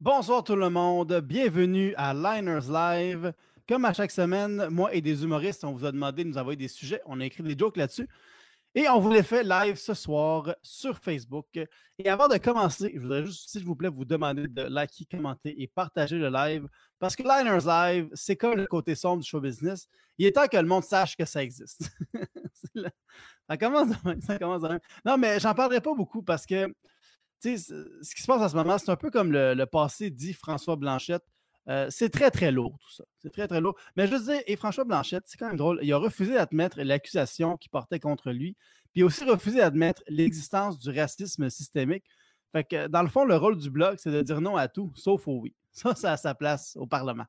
Bonsoir tout le monde, bienvenue à Liners Live. Comme à chaque semaine, moi et des humoristes, on vous a demandé de nous envoyer des sujets, on a écrit des jokes là-dessus. Et on vous les fait live ce soir sur Facebook. Et avant de commencer, je voudrais juste, s'il vous plaît, vous demander de liker, commenter et partager le live. Parce que Liners Live, c'est comme le côté sombre du show business. Il est temps que le monde sache que ça existe. ça commence ça commence Non, mais j'en parlerai pas beaucoup parce que ce qui se passe en ce moment, c'est un peu comme le, passé dit François Blanchette. Euh, c'est très, très lourd, tout ça. C'est très, très lourd. Mais je veux dire, et François Blanchette, c'est quand même drôle. Il a refusé d'admettre l'accusation qui portait contre lui. Puis il a aussi refusé d'admettre l'existence du racisme systémique. Fait que, dans le fond, le rôle du blog, c'est de dire non à tout, sauf au oui. Ça, ça a sa place au Parlement.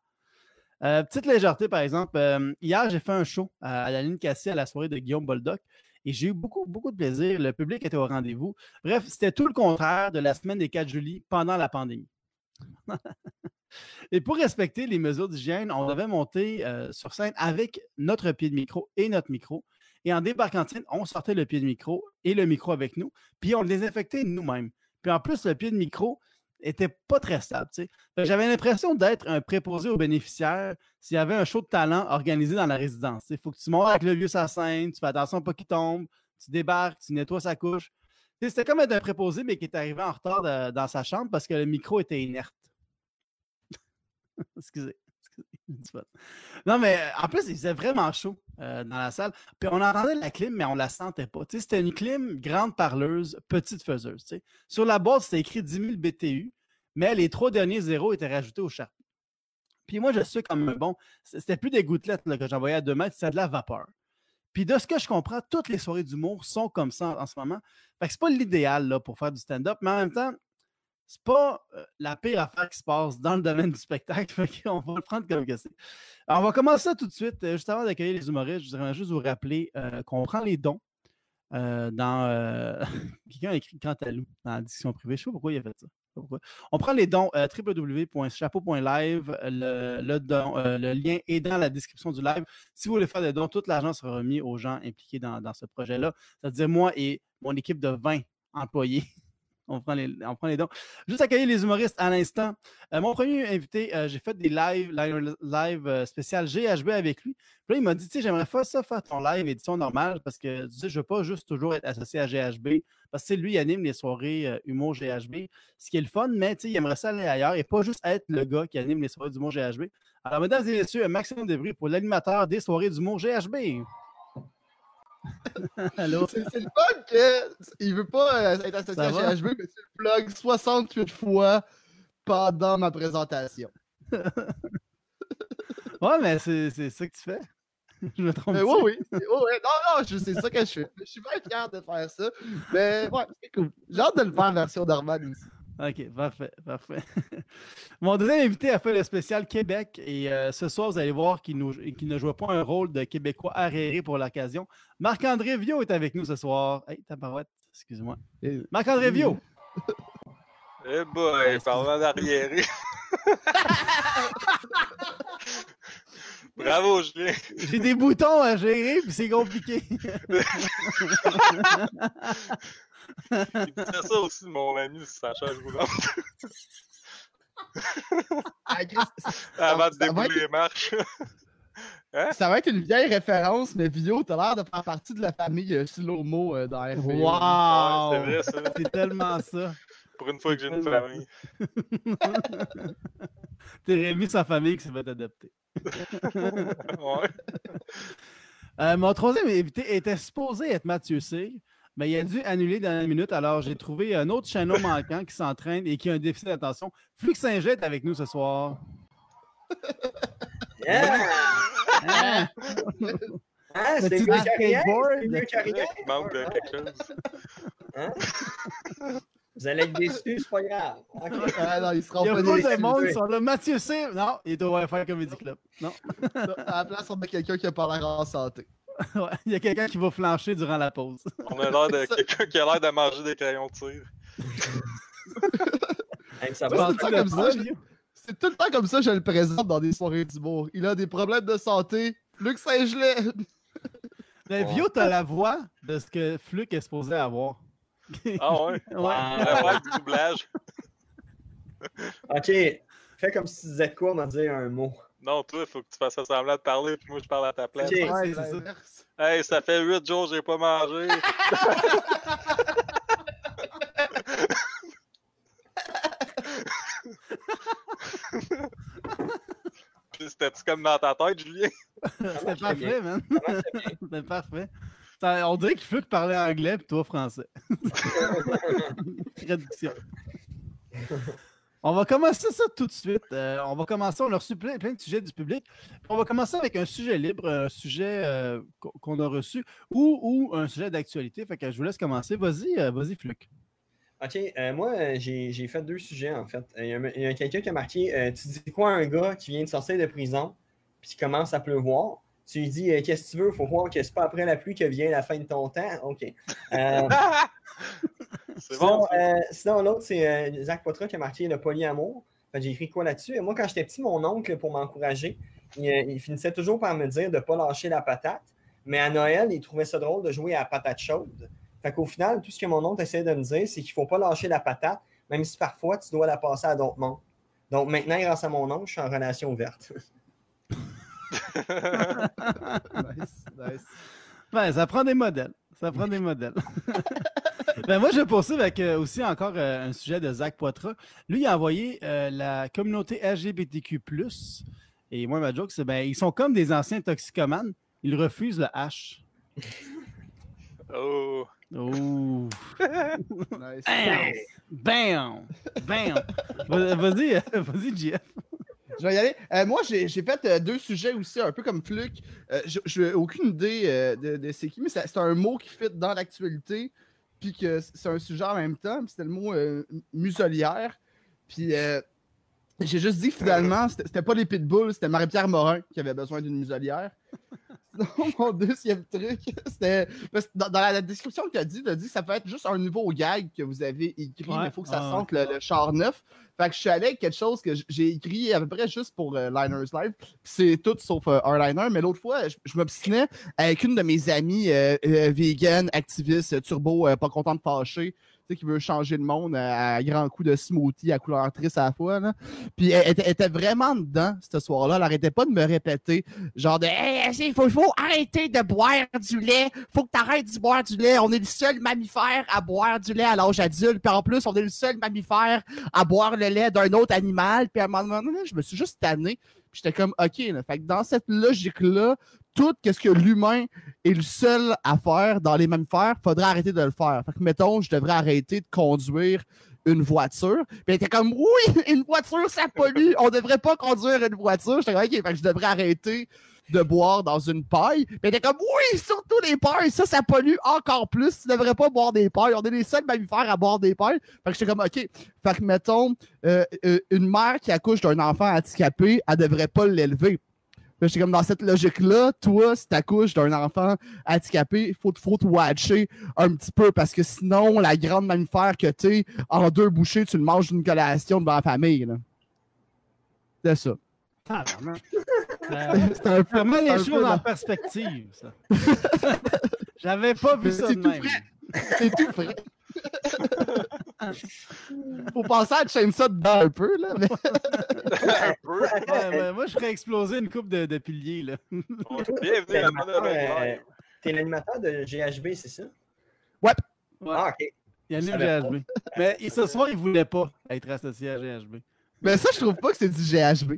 Euh, petite légèreté, par exemple. Euh, hier, j'ai fait un show à, la ligne cassée à la soirée de Guillaume Boldoc. Et j'ai eu beaucoup, beaucoup de plaisir. Le public était au rendez-vous. Bref, c'était tout le contraire de la semaine des 4 juillet pendant la pandémie. et pour respecter les mesures d'hygiène, on devait monter euh, sur scène avec notre pied de micro et notre micro. Et en débarquant on sortait le pied de micro et le micro avec nous. Puis on le désinfectait nous-mêmes. Puis en plus, le pied de micro, était pas très stable. J'avais l'impression d'être un préposé aux bénéficiaires s'il y avait un show de talent organisé dans la résidence. Il faut que tu montes avec le vieux sa scène, tu fais attention pas qu'il tombe, tu débarques, tu nettoies sa couche. C'était comme être un préposé, mais qui est arrivé en retard dans sa chambre parce que le micro était inerte. Excusez. Non, mais en plus, il faisait vraiment chaud euh, dans la salle. Puis on entendait la clim, mais on la sentait pas. C'était une clim grande parleuse, petite faiseuse. Sur la boîte, c'était écrit 10 000 BTU, mais les trois derniers zéros étaient rajoutés au Sharpie. Puis moi, je suis comme bon. C'était plus des gouttelettes que j'envoyais à deux mètres, c'était de la vapeur. Puis de ce que je comprends, toutes les soirées d'humour sont comme ça en, ce moment. Fait que c'est pas l'idéal pour faire du stand-up, mais en même temps, c'est pas euh, la pire affaire qui se passe dans le domaine du spectacle. on va le prendre comme que c'est. on va commencer ça tout de suite. Euh, juste avant d'accueillir les humoristes, je voudrais juste vous rappeler euh, qu'on prend les dons dans. Quelqu'un a écrit Cantalou dans la discussion privée. Je sais pas pourquoi il a fait ça. On prend les dons euh, www.chapeau.live. Le, lien est dans la description du live. Si vous voulez faire des dons, tout l'argent sera remis aux gens impliqués dans, dans ce projet-là. C'est-à-dire moi et mon équipe de 20 employés on prend les, on prend les dons. Juste accueillir les humoristes à l'instant. Euh, mon premier invité, euh, j'ai fait des live, live, live euh, spécial GHB avec lui. Puis là, il m'a dit, tu sais, j'aimerais faire ça, faire ton live édition normale, parce que tu sais, je veux pas juste toujours être associé à GHB. Parce que lui, il anime les soirées humour GHB, ce qui est le fun, mais tu sais, il aimerait ça aller ailleurs et pas juste être le gars qui anime les soirées d'humour GHB. Alors, mesdames et messieurs, Maxime Debris pour l'animateur des soirées d'humour GHB. C'est le fun qu'il veut pas euh, être associé à GHB, mais tu le plug 68 fois pendant ma présentation. ouais, mais c'est ça que tu fais. Je me trompe. Mais oui, oui. oui, oui. Non, non, c'est ça que je fais. Je suis bien fier de faire ça. Mais ouais, c'est cool. J'ai hâte de le faire en version normale aussi. OK, parfait, parfait. Mon deuxième invité a fait le spécial Québec et euh, ce soir, vous allez voir qu'il ne joue pas un rôle de Québécois arriéré pour l'occasion. Marc-André Viau est avec nous ce soir. Hey, tabarouette, excuse-moi. Marc-André Viau! Eh boy, parlant d'arriéré. Bravo, Julien. J'ai des boutons à gérer, puis c'est compliqué. Il disait ça aussi de mon ami sa chaise roulante. Avant de débouler les marches. Hein? Ça va être une vieille référence, mais Vio, t'as l'air de faire partie de la famille euh, Slow-Mo euh, dans RPO. Wow! c'est vrai, ça. C'est tellement ça. Pour une fois que j'ai une famille. T'es Rémi, sa famille qui s'est fait adapter. ouais. Euh, mon troisième invité était supposé être Mathieu C mais il a dû annuler dans la minute. Alors, j'ai trouvé un autre channel manquant qui s'entraîne et qui a un déficit d'attention. Flux Saint-Jet est avec nous ce soir. Yeah! Ah! Ah, c'est mieux carrière? C'est mieux carrière? manque de quelque chose. Hein? Vous allez être déçus, c'est pas grave. Ah non, il sera il y a pas de monde, ils sont là. Mathieu C. Non, il est au Wi-Fi Comedy Club. Non. à la place, on met quelqu'un qui a pas l'air en santé. Il y a quelqu'un qui va flancher durant la pause. On a l'air de quelqu'un qui a l'air de manger des crayons de tir. ça C'est tout le temps comme ça je le présente dans des soirées d'humour. Il a des problèmes de santé. Luc Saint-Gelais. Mais Vio, t'as la voix de ce que Fluc est supposé avoir. Ah ouais? Ouais. La voix du doublage. Ok, fais comme si tu disais quoi, on va dire un mot. Non, toi, il faut que tu fasses semblant de parler, puis moi, je parle à ta place. Ok. Ouais, c'est ça. Hey, ça fait 8 jours que j'ai pas mangé. Puis C'était-tu comme dans ta tête, Julien? C'était parfait, man. C'était parfait. On dirait qu'il faut que parler anglais puis toi français. Traduction. On va commencer ça tout de suite. Euh, on va commencer, on a reçu plein, plein de sujets du public. On va commencer avec un sujet libre, un sujet euh, qu'on- a reçu ou, ou un sujet d'actualité. Fait que je vous laisse commencer. Vas-y, euh, vas-y, Fluc. Ok, euh, moi, j'ai j'ai fait deux sujets, en fait. Euh, Il y a, quelqu'un qui a marqué euh, Tu dis quoi à un gars qui vient de sortir de prison, puis qui commence à pleuvoir Tu lui dis euh, Qu'est-ce que tu veux? Faut voir que c'est pas après la pluie que vient la fin de ton temps. Ok. Sinon, euh, sinon, l'autre, c'est euh, Zach Potra qui a marqué le polyamour. J'ai écrit quoi là-dessus? Et moi, quand j'étais petit, mon oncle, pour m'encourager, il, euh, il finissait toujours par me dire de ne pas lâcher la patate. Mais à Noël, il trouvait ça drôle de jouer à la patate chaude. Fait qu'au final, tout ce que mon oncle essayait de me dire, c'est qu'il ne faut pas lâcher la patate, même si parfois tu dois la passer à d'autres mondes. Donc maintenant, grâce à mon oncle, je suis en relation ouverte. Nice, nice. Ben, ça prend des modèles. Ça prend des modèles. ben, moi, je vais poursuivre avec euh, aussi encore euh, un sujet de Zach Poitras. Lui, il a envoyé euh, la communauté LGBTQ. Et moi, ma joke, c'est ben, ils sont comme des anciens toxicomanes. Ils refusent le H. Oh. Oh. Nice. Bam! Bam! Bam! Va- Vas-y, vas-y, JF. Je vais y aller. Euh, moi, j'ai fait euh, deux sujets aussi, un peu comme Fluke. Euh, je n'ai aucune idée euh, de, de c'est qui, mais c'est c'est un mot qui fit dans l'actualité, puis que c'est un sujet en même temps. C'était le mot euh, muselière. Puis euh, j'ai juste dit finalement, c'était pas les pitbulls, c'était Marie-Pierre Morin qui avait besoin d'une muselière. Sinon, mon deuxième truc, c'était. Dans, dans la description que tu as dit, tu as dit que ça peut être juste un nouveau gag que vous avez écrit, Ouais. mais il faut que ça sente le, le char neuf. Fait que je suis allé avec quelque chose que j'ai écrit à peu près juste pour euh, Liners Live. C'est tout sauf euh, un liner. Mais l'autre fois, je, je m'obstinais avec une de mes amies euh, euh, vegan, activiste, turbo, pas content de fâcher, qui veut changer le monde euh, à, grands coups de smoothie à couleur triste à la fois. Là. Puis elle, était- vraiment dedans ce soir-là. Elle arrêtait pas de me répéter, genre de Hey, il faut, faut arrêter de boire du lait. Faut que tu arrêtes de boire du lait. On est le seul mammifère à boire du lait à l'âge adulte. Puis en plus, on est le seul mammifère à boire le lait d'un autre animal. Puis à un moment donné, je me suis juste tanné. Puis j'étais comme, OK. Fait que dans cette logique-là, tout ce que l'humain est le seul à faire dans les mammifères, faudrait arrêter de le faire. Fait que, mettons, je devrais arrêter de conduire une voiture. Puis elle était comme, oui, une voiture, ça pollue. On devrait pas conduire une voiture. J'étais comme, OK, fait que je devrais arrêter de boire dans une paille. Puis elle était comme, oui, surtout les pailles, ça, ça pollue encore plus. Tu devrais pas boire des pailles. On est les seuls mammifères à boire des pailles. Fait que j'étais comme, OK. Fait que, mettons, euh, euh, une mère qui accouche d'un enfant handicapé, elle devrait pas l'élever. J'étais comme dans cette logique-là, toi, si t'accouches d'un enfant handicapé, il faut, faut te watcher un petit peu parce que sinon, la grande mammifère que t'es, en deux bouchées, tu le manges d'une collation devant la famille. C'est ça. Ah, vraiment. C'était un peu Vraiment les choses dans- en perspective, ça. J'avais pas vu ça c'est de tout même. C'est tout vrai. Faut penser à chaîne ça dedans un peu, là. mais- Un peu. Ouais, ouais, moi, je ferais exploser une coupe de, de piliers, là. Bienvenue à Monorail euh, t'es l'animateur de GHB, c'est ça? Ouais. Ah, ok. Il y a Je une savais GHB. Mais et ce soir, il voulait pas être associé à GHB. Mais ça, je trouve pas que c'est du GHB.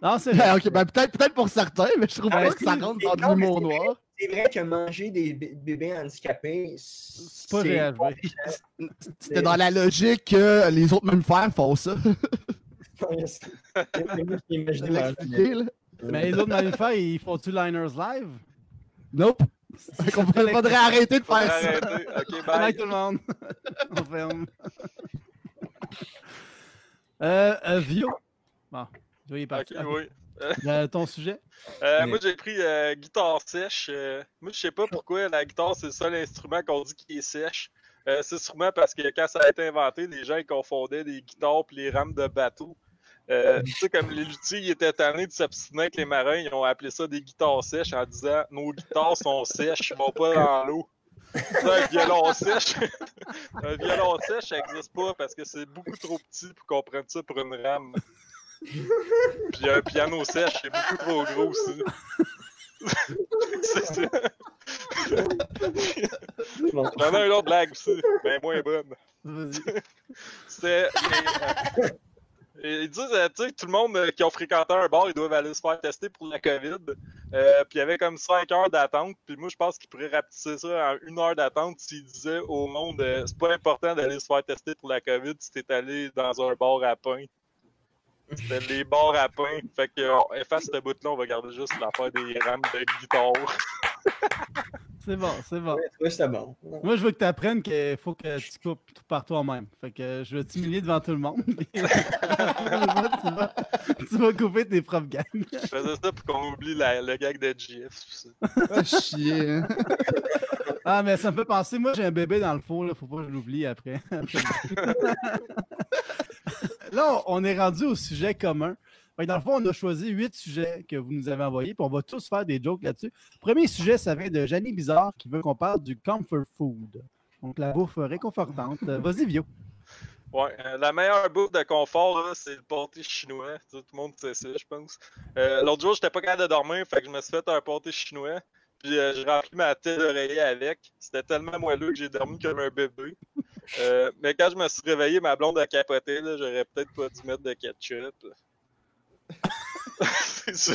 Non, c'est vrai. Ben, ok, ben, peut-être peut pour certains, mais je trouve Ah, pas que ça rentre dans l'humour noir. C'est vrai que manger des bé- bébés handicapés, C'est pas GHB. C'était dans la logique que les autres mammifères font ça. Je. Mais les autres mammifères, ils font-tu Liners Live? Nope. Fait qu'on faudrait faudrait arrêter de faire ça. arrêter. Ok, Bye bye. tout le monde. On ferme. euh, euh, Vio? Bon, Vio il est Ok, parti. oui. Euh, ton sujet? Euh, Mais- Moi, j'ai pris euh, guitare sèche. Euh, moi, je sais pas pourquoi la guitare, c'est le seul instrument qu'on dit qui est sèche. C'est sûrement parce que quand ça a été inventé, les gens ils confondaient les guitares et les rames de bateau. Tu sais, comme les luthiers ils étaient tannés de s'obstiner avec les marins, ils ont appelé ça des guitares sèches en disant nos guitares sont sèches, ils vont pas dans l'eau. un violon sèche. un violon sèche, ça n'existe pas parce que c'est beaucoup trop petit pour qu'on prenne ça pour une rame. Puis un piano sèche, c'est beaucoup trop gros aussi. c'est ça. Bon. J'en ai une autre blague aussi, mais moins bonne. C'était. euh, Ils disent, euh, tu sais, tout le monde euh, qui ont fréquenté un bar, ils doivent aller se faire tester pour la COVID. Euh, puis il y avait comme 5 heures d'attente. Puis moi, je pense qu'ils pourraient rapetisser ça en une heure d'attente s'ils disaient au monde, euh, c'est pas important d'aller se faire tester pour la COVID si t'es allé dans un bar à pain. C'était les bars à pain. Fait que, on efface ce bout-là, on va garder juste l'affaire des rames de guitare. C'est bon, c'est bon. Moi, je veux que tu apprennes qu'il faut que tu coupes tout par toi-même. Fait que je vais t'humilier devant tout le monde. tu, vas, tu vas couper tes propres gangs. Je faisais ça pour qu'on oublie la- le gag de GF. Ah, chier. Ah, mais ça me fait penser, moi j'ai un bébé dans le four, là, faut pas que je l'oublie après. là, on est rendu au sujet commun. Dans le fond, on a choisi huit sujets que vous nous avez envoyés, puis on va tous faire des jokes là-dessus. Premier sujet, ça vient de Janie Bizarre qui veut qu'on parle du comfort food. Donc la bouffe réconfortante. Euh, Vas-y, Vio. Ouais, euh, la meilleure bouffe de confort, c'est le pâté chinois. Tout le monde sait ça, je pense. Euh, L'autre jour, j'étais pas capable de dormir, fait que je me suis fait un pâté chinois. Puis euh, j'ai rempli ma tête d'oreiller avec. C'était tellement moelleux que j'ai dormi comme un bébé. Euh, mais quand je me suis réveillé, ma blonde a capoté. là, J'aurais peut-être pas dû mettre de ketchup. c'est ça.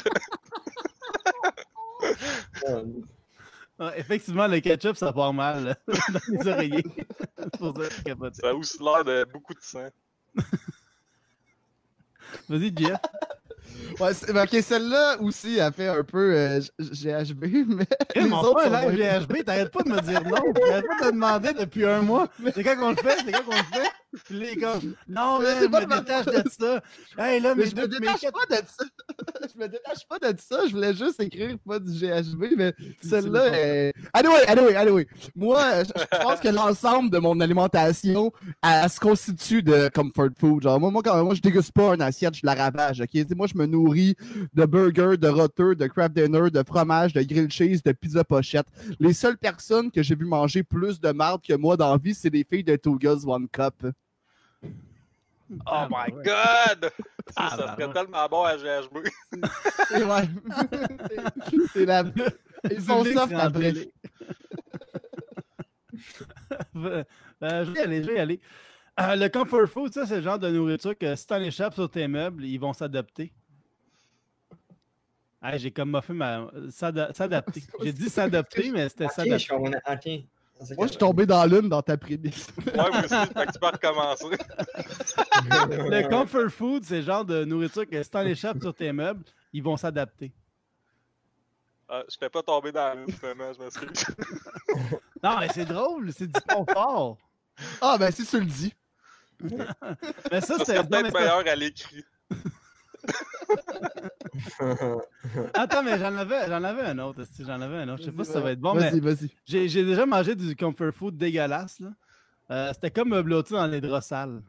Ah, effectivement, le ketchup, ça part mal là, dans les oreillers. Pour ça je. Ça a aussi l'air de beaucoup de sang. Vas-y, Jeff. Ouais, ok, celle-là aussi a fait un peu euh, GHB, mais. Hey, les mon autres GHB, t'arrêtes pas de me dire non. T'arrêtes pas de me demander depuis un mois. C'est quand qu'on le fait, c'est quand qu'on le fait? Est comme, non, Mais je me détache de ça. Hey, là, Mais je me détache pas de ça. je me détache pas de ça. Je voulais juste écrire pas du GHB, mais celle-là est. Anyway, anyway, anyway. Moi, je, pense que l'ensemble de mon alimentation, elle, se constitue de comfort food. Genre, moi, moi, quand moi, je déguste pas une assiette, je la ravage. Ok, moi, je me nourris de burgers, de roteux, de craft dinner, de fromage, de grilled cheese, de pizza pochette. Les seules personnes que j'ai vu manger plus de marde que moi dans la vie, c'est des filles de Two Girls One Cup. Oh Ah, my ouais. god! Ça, Ah, ça bah serait ouais. tellement bon à GHB. C'est vrai. C'est- la. Ils sont soft après. Euh, je vais y aller, je vais y aller. Euh, le comfort food, ça, c'est le genre de nourriture que si t'en échappes sur tes meubles, ils vont s'adapter. Ah, j'ai comme moffé ma. s'ada- S'adapter. J'ai dit s'adapter, mais c'était Ok, je s'adapter. Moi, je suis tombé dans l'une dans ta prémisse. Ouais, moi aussi, fait que tu peux recommencer. Le comfort food, c'est le genre de nourriture que si t'en échappes sur tes meubles, ils vont s'adapter. Ah, je t'ai pas tombé dans l'une, finalement, je m'excuse. Non, mais c'est drôle, c'est du confort. Ah, ben, si tu le dis. Mais ça, mais peut-être c'est- meilleur à l'écrit. Attends, mais j'en avais, j'en avais un autre. J'en avais un autre. Je sais pas si ça va être bon, mais Vas-y, vas-y. j'ai j'ai déjà mangé du comfort food dégueulasse. là. Euh, c'était comme me blotter dans les draps sales.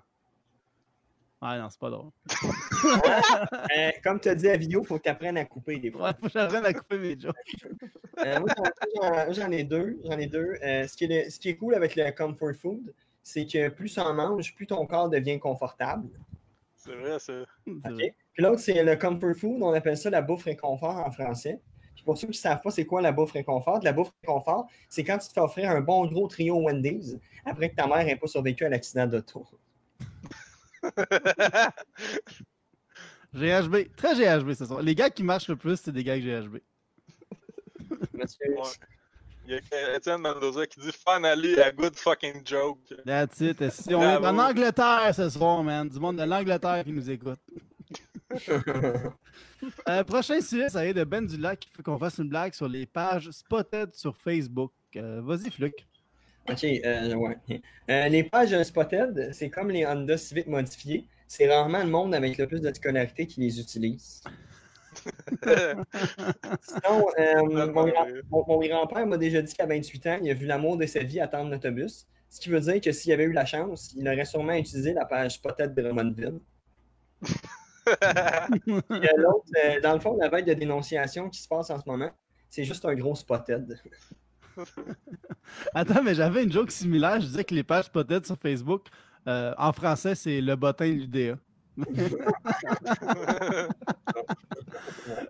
Ouais, non, c'est pas drôle. Euh, comme tu as dit à vidéo, il faut que tu apprennes à couper des fois. Ouais, faut que j'apprenne à couper mes jokes. Euh, moi, j'en- j'en ai deux. J'en ai deux. Euh, ce, qui est le- ce qui est cool avec le comfort food, c'est que plus tu en manges, plus ton corps devient confortable. C'est vrai, ça. C'est OK? vrai. Puis l'autre, c'est le comfort food. On appelle ça la bouffe réconfort en français. Puis pour ceux qui ne savent pas c'est quoi la bouffe réconfort, la bouffe réconfort, c'est quand tu te fais offrir un bon gros trio Wendy's après que ta mère n'ait pas survécu à l'accident d'auto. GHB, très GHB ce soir. Les gars qui marchent le plus, c'est des gars avec GHB. Monsieur, Ouais. Il y a Étienne Mendoza qui dit Finally, a good fucking joke. That's it. esti. On est en Angleterre ce soir, man. Du monde de l'Angleterre qui nous écoute. Euh, prochain sujet, ça vient de Ben Dulac qui fait qu'on fasse une blague sur les pages spotted sur Facebook. Euh, Vas-y, Fluc. OK, euh, ouais. Euh, les pages Spotted, c'est comme les Honda Civic modifiés. C'est rarement le monde avec le plus de scolarité qui les utilise. Sinon, euh, mon, mon- mon grand-père m'a déjà dit qu'à 28 ans, il a vu l'amour de sa vie attendre l'autobus. Ce qui veut dire que s'il avait eu la chance, il aurait sûrement utilisé la page Spotted de Drummondville. Euh, L'autre, euh, dans le fond, la veille de dénonciation qui se passe en ce moment, c'est juste un gros Spotted. Attends, mais j'avais une joke similaire. Je disais que les pages Spotted sur Facebook, euh, en français, c'est le bottin l'UDA.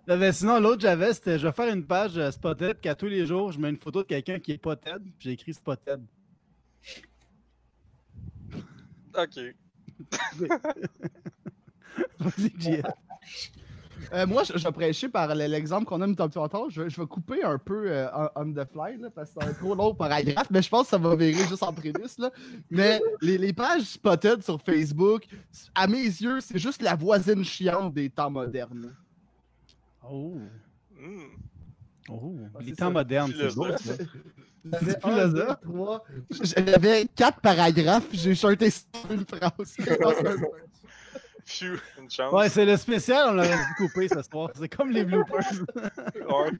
mais sinon, l'autre j'avais, c'était je vais faire une page euh, Spotted qu'à tous les jours, je mets une photo de quelqu'un qui est Poted, puis j'ai écrit Spotted. ok. Vas-y, JF. Euh, moi, je, prêcher par l'exemple qu'on a mis tantôt. Je, vais- je vais couper un peu euh, on, the fly, là, parce que c'est un trop long paragraphe, mais je pense que ça va virer juste en prémisse. Là. Mais les, les pages spotted sur Facebook, à mes yeux, c'est juste la voisine chiante des temps modernes. Oh, Hmm. oh. Ah, les temps ça. modernes, c'est beau. Ça. J'avais quatre paragraphes, j'ai shorté sur une phrase. Phew, une chance. Ouais, c'est le spécial, on l'aurait dû couper ce soir. C'est comme les bloopers. Ouais.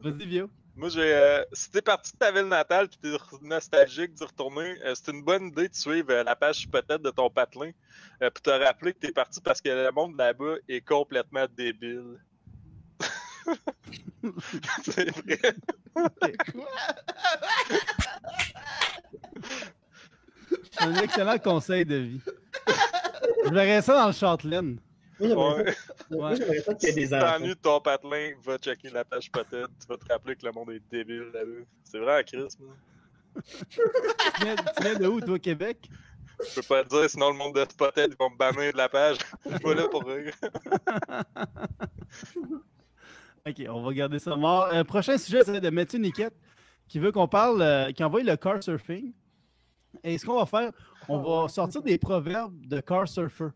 Vas-y, Vio. Moi, j'ai. euh, si t'es parti de ta ville natale pis t'es nostalgique d'y retourner, euh, c'est une bonne idée de suivre euh, la page peut-être de ton patelin pour te rappeler que t'es parti parce que le monde là-bas est complètement débile. c'est vrai. C'est un excellent conseil de vie. Je verrais ça dans le Châtelaine. Moi, j'aimerais Ouais. ça- moi, j'aimerais ça qu'il y ait des Si t'ennuies de ton patelin, va checker la page peut-être. Tu vas te rappeler que le monde est débile là-bas. C'est vrai à Chris, moi. Tu viens, tu viens de où, toi, Québec? Je peux pas te dire, sinon le monde de Spotted, ils vont me bannir de la page. Je suis pas là pour rire. Ok, on va garder ça mort. Euh, prochain sujet, c'est de Mathieu Niquette qui veut qu'on parle, euh, qui envoie le car surfing. Et ce qu'on va faire, on va sortir des proverbes de car surfer.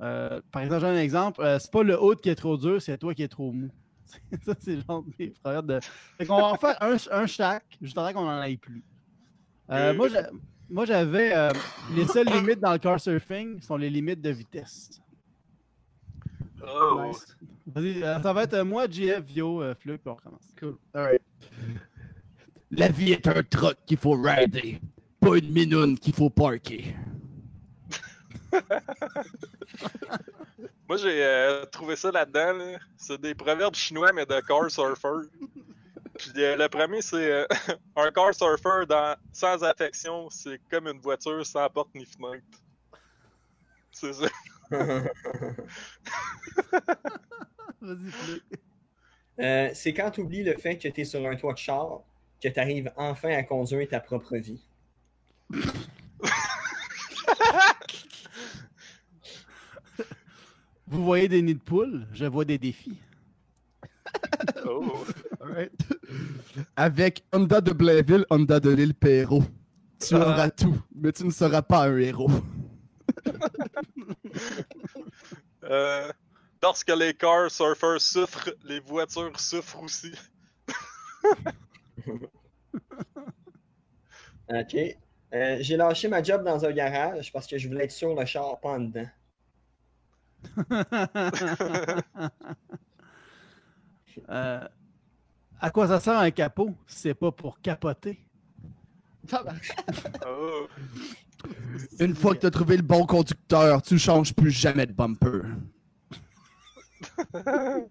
Euh, par exemple, j'ai un exemple. euh, c'est pas le haut qui est trop dur, c'est toi qui es trop mou. ça, c'est genre des proverbes de. Fait qu'on va en faire un, un chaque, juste avant qu'on en ait plus. Euh, Euh, moi, j'a- moi, j'avais. euh, les seules limites dans le car surfing sont les limites de vitesse. Oh. Nice. Vas-y, ça va être moi, JF, Vio, euh, Fleu, puis on recommence. Cool. Alright. La vie est un truck qu'il faut rider, pas une minoune qu'il faut parker. Moi, j'ai euh, trouvé ça là-dedans. là. C'est des proverbes chinois, mais de car surfer. Puis euh, le premier, c'est euh, un car surfer dans, sans affection, c'est comme une voiture sans porte ni fenêtre. C'est ça. Vas-y. Euh, c'est quand tu oublies le fait que tu es sur un toit de char que tu arrives enfin à conduire ta propre vie. Vous voyez des nids de poules, je vois des défis. Oh. Alright. Avec Honda de Blainville, Honda de l'île Perrault. Tu Ah. auras tout, mais tu ne seras pas un héros. Euh, lorsque les car surfers souffrent, les voitures souffrent aussi. OK. Euh, j'ai lâché ma job dans un garage parce que je voulais être sur le char, pas en dedans. Euh, à quoi ça sert un capot si c'est pas pour capoter? Oh. Une fois que tu as trouvé le bon conducteur, tu changes plus jamais de bumper.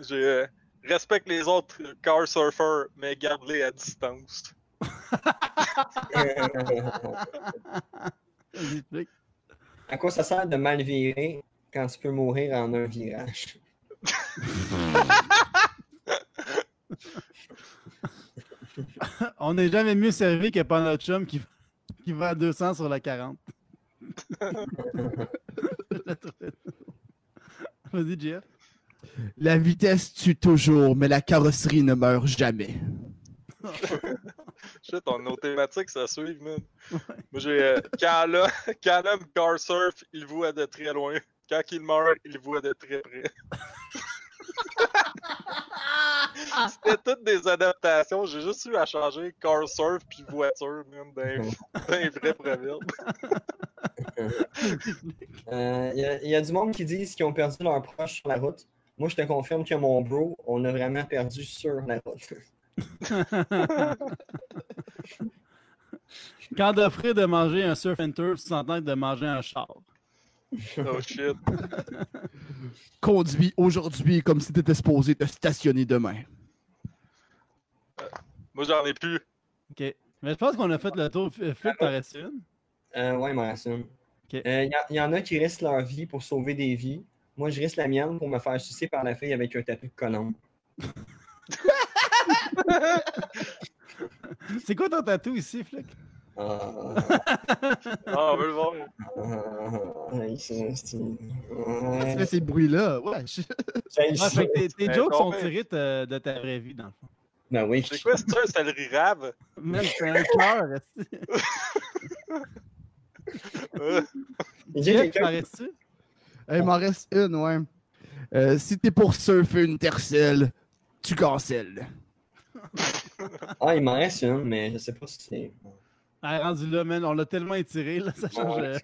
J'ai euh, respecte les autres car surfers, mais garde-les à distance. À quoi ça sert de mal virer quand tu peux mourir en un virage? On n'est jamais mieux servi que par notre chum qui, qui va à 200 sur la 40. Je l'ai trouvé. Vas-y, Jeff. La vitesse tue toujours, mais la carrosserie ne meurt jamais. Shit, on nos thématiques, ça suit, man. Moi, j'ai. euh, quand l'homme car surf, il voit de très loin. Quand il meurt, il voit de très près. C'était toutes des adaptations. J'ai juste eu à changer car surf puis voiture, man, d'un vrai proverbe. Euh, Il y, a- a du monde qui disent qu'ils ont perdu leur proche sur la route. Moi, je te confirme que mon bro, on l'a vraiment perdu sur la route. Quand d'offrir de manger un surf and turf, tu s'entends de manger un char. Oh shit. Conduis aujourd'hui comme si tu étais supposé te stationner demain. Moi, j'en ai plus. Ok. Mais je pense qu'on a fait le tour. Flip, t'en restes une? Euh, ouais, il m'en reste une. Ok. Euh, Il y, y en a qui risquent leur vie pour sauver des vies. Moi, je risque la mienne pour me faire sucer par la fille avec un tatou de colombe. C'est quoi ton tatou ici, Flick? Ah, Ah, on veut le voir. ah, ah, c'est- c'est- Tu fais ces bruits-là. Ouais. fait que tes, tes Ben, jokes sont tirés de, de ta vraie vie, dans le fond. Ben oui. C'est quoi, c'est un céleri rave? Même c'est un cœur. Jeff, t'en restes-tu? Il m'en reste une, ouais. Euh, si t'es pour surfer une tercelle, tu cancelles. Ah, il m'en reste une, mais je sais pas si c'est. Ah, rendu là, man, on l'a tellement étiré, là, ça change Ouais, euh,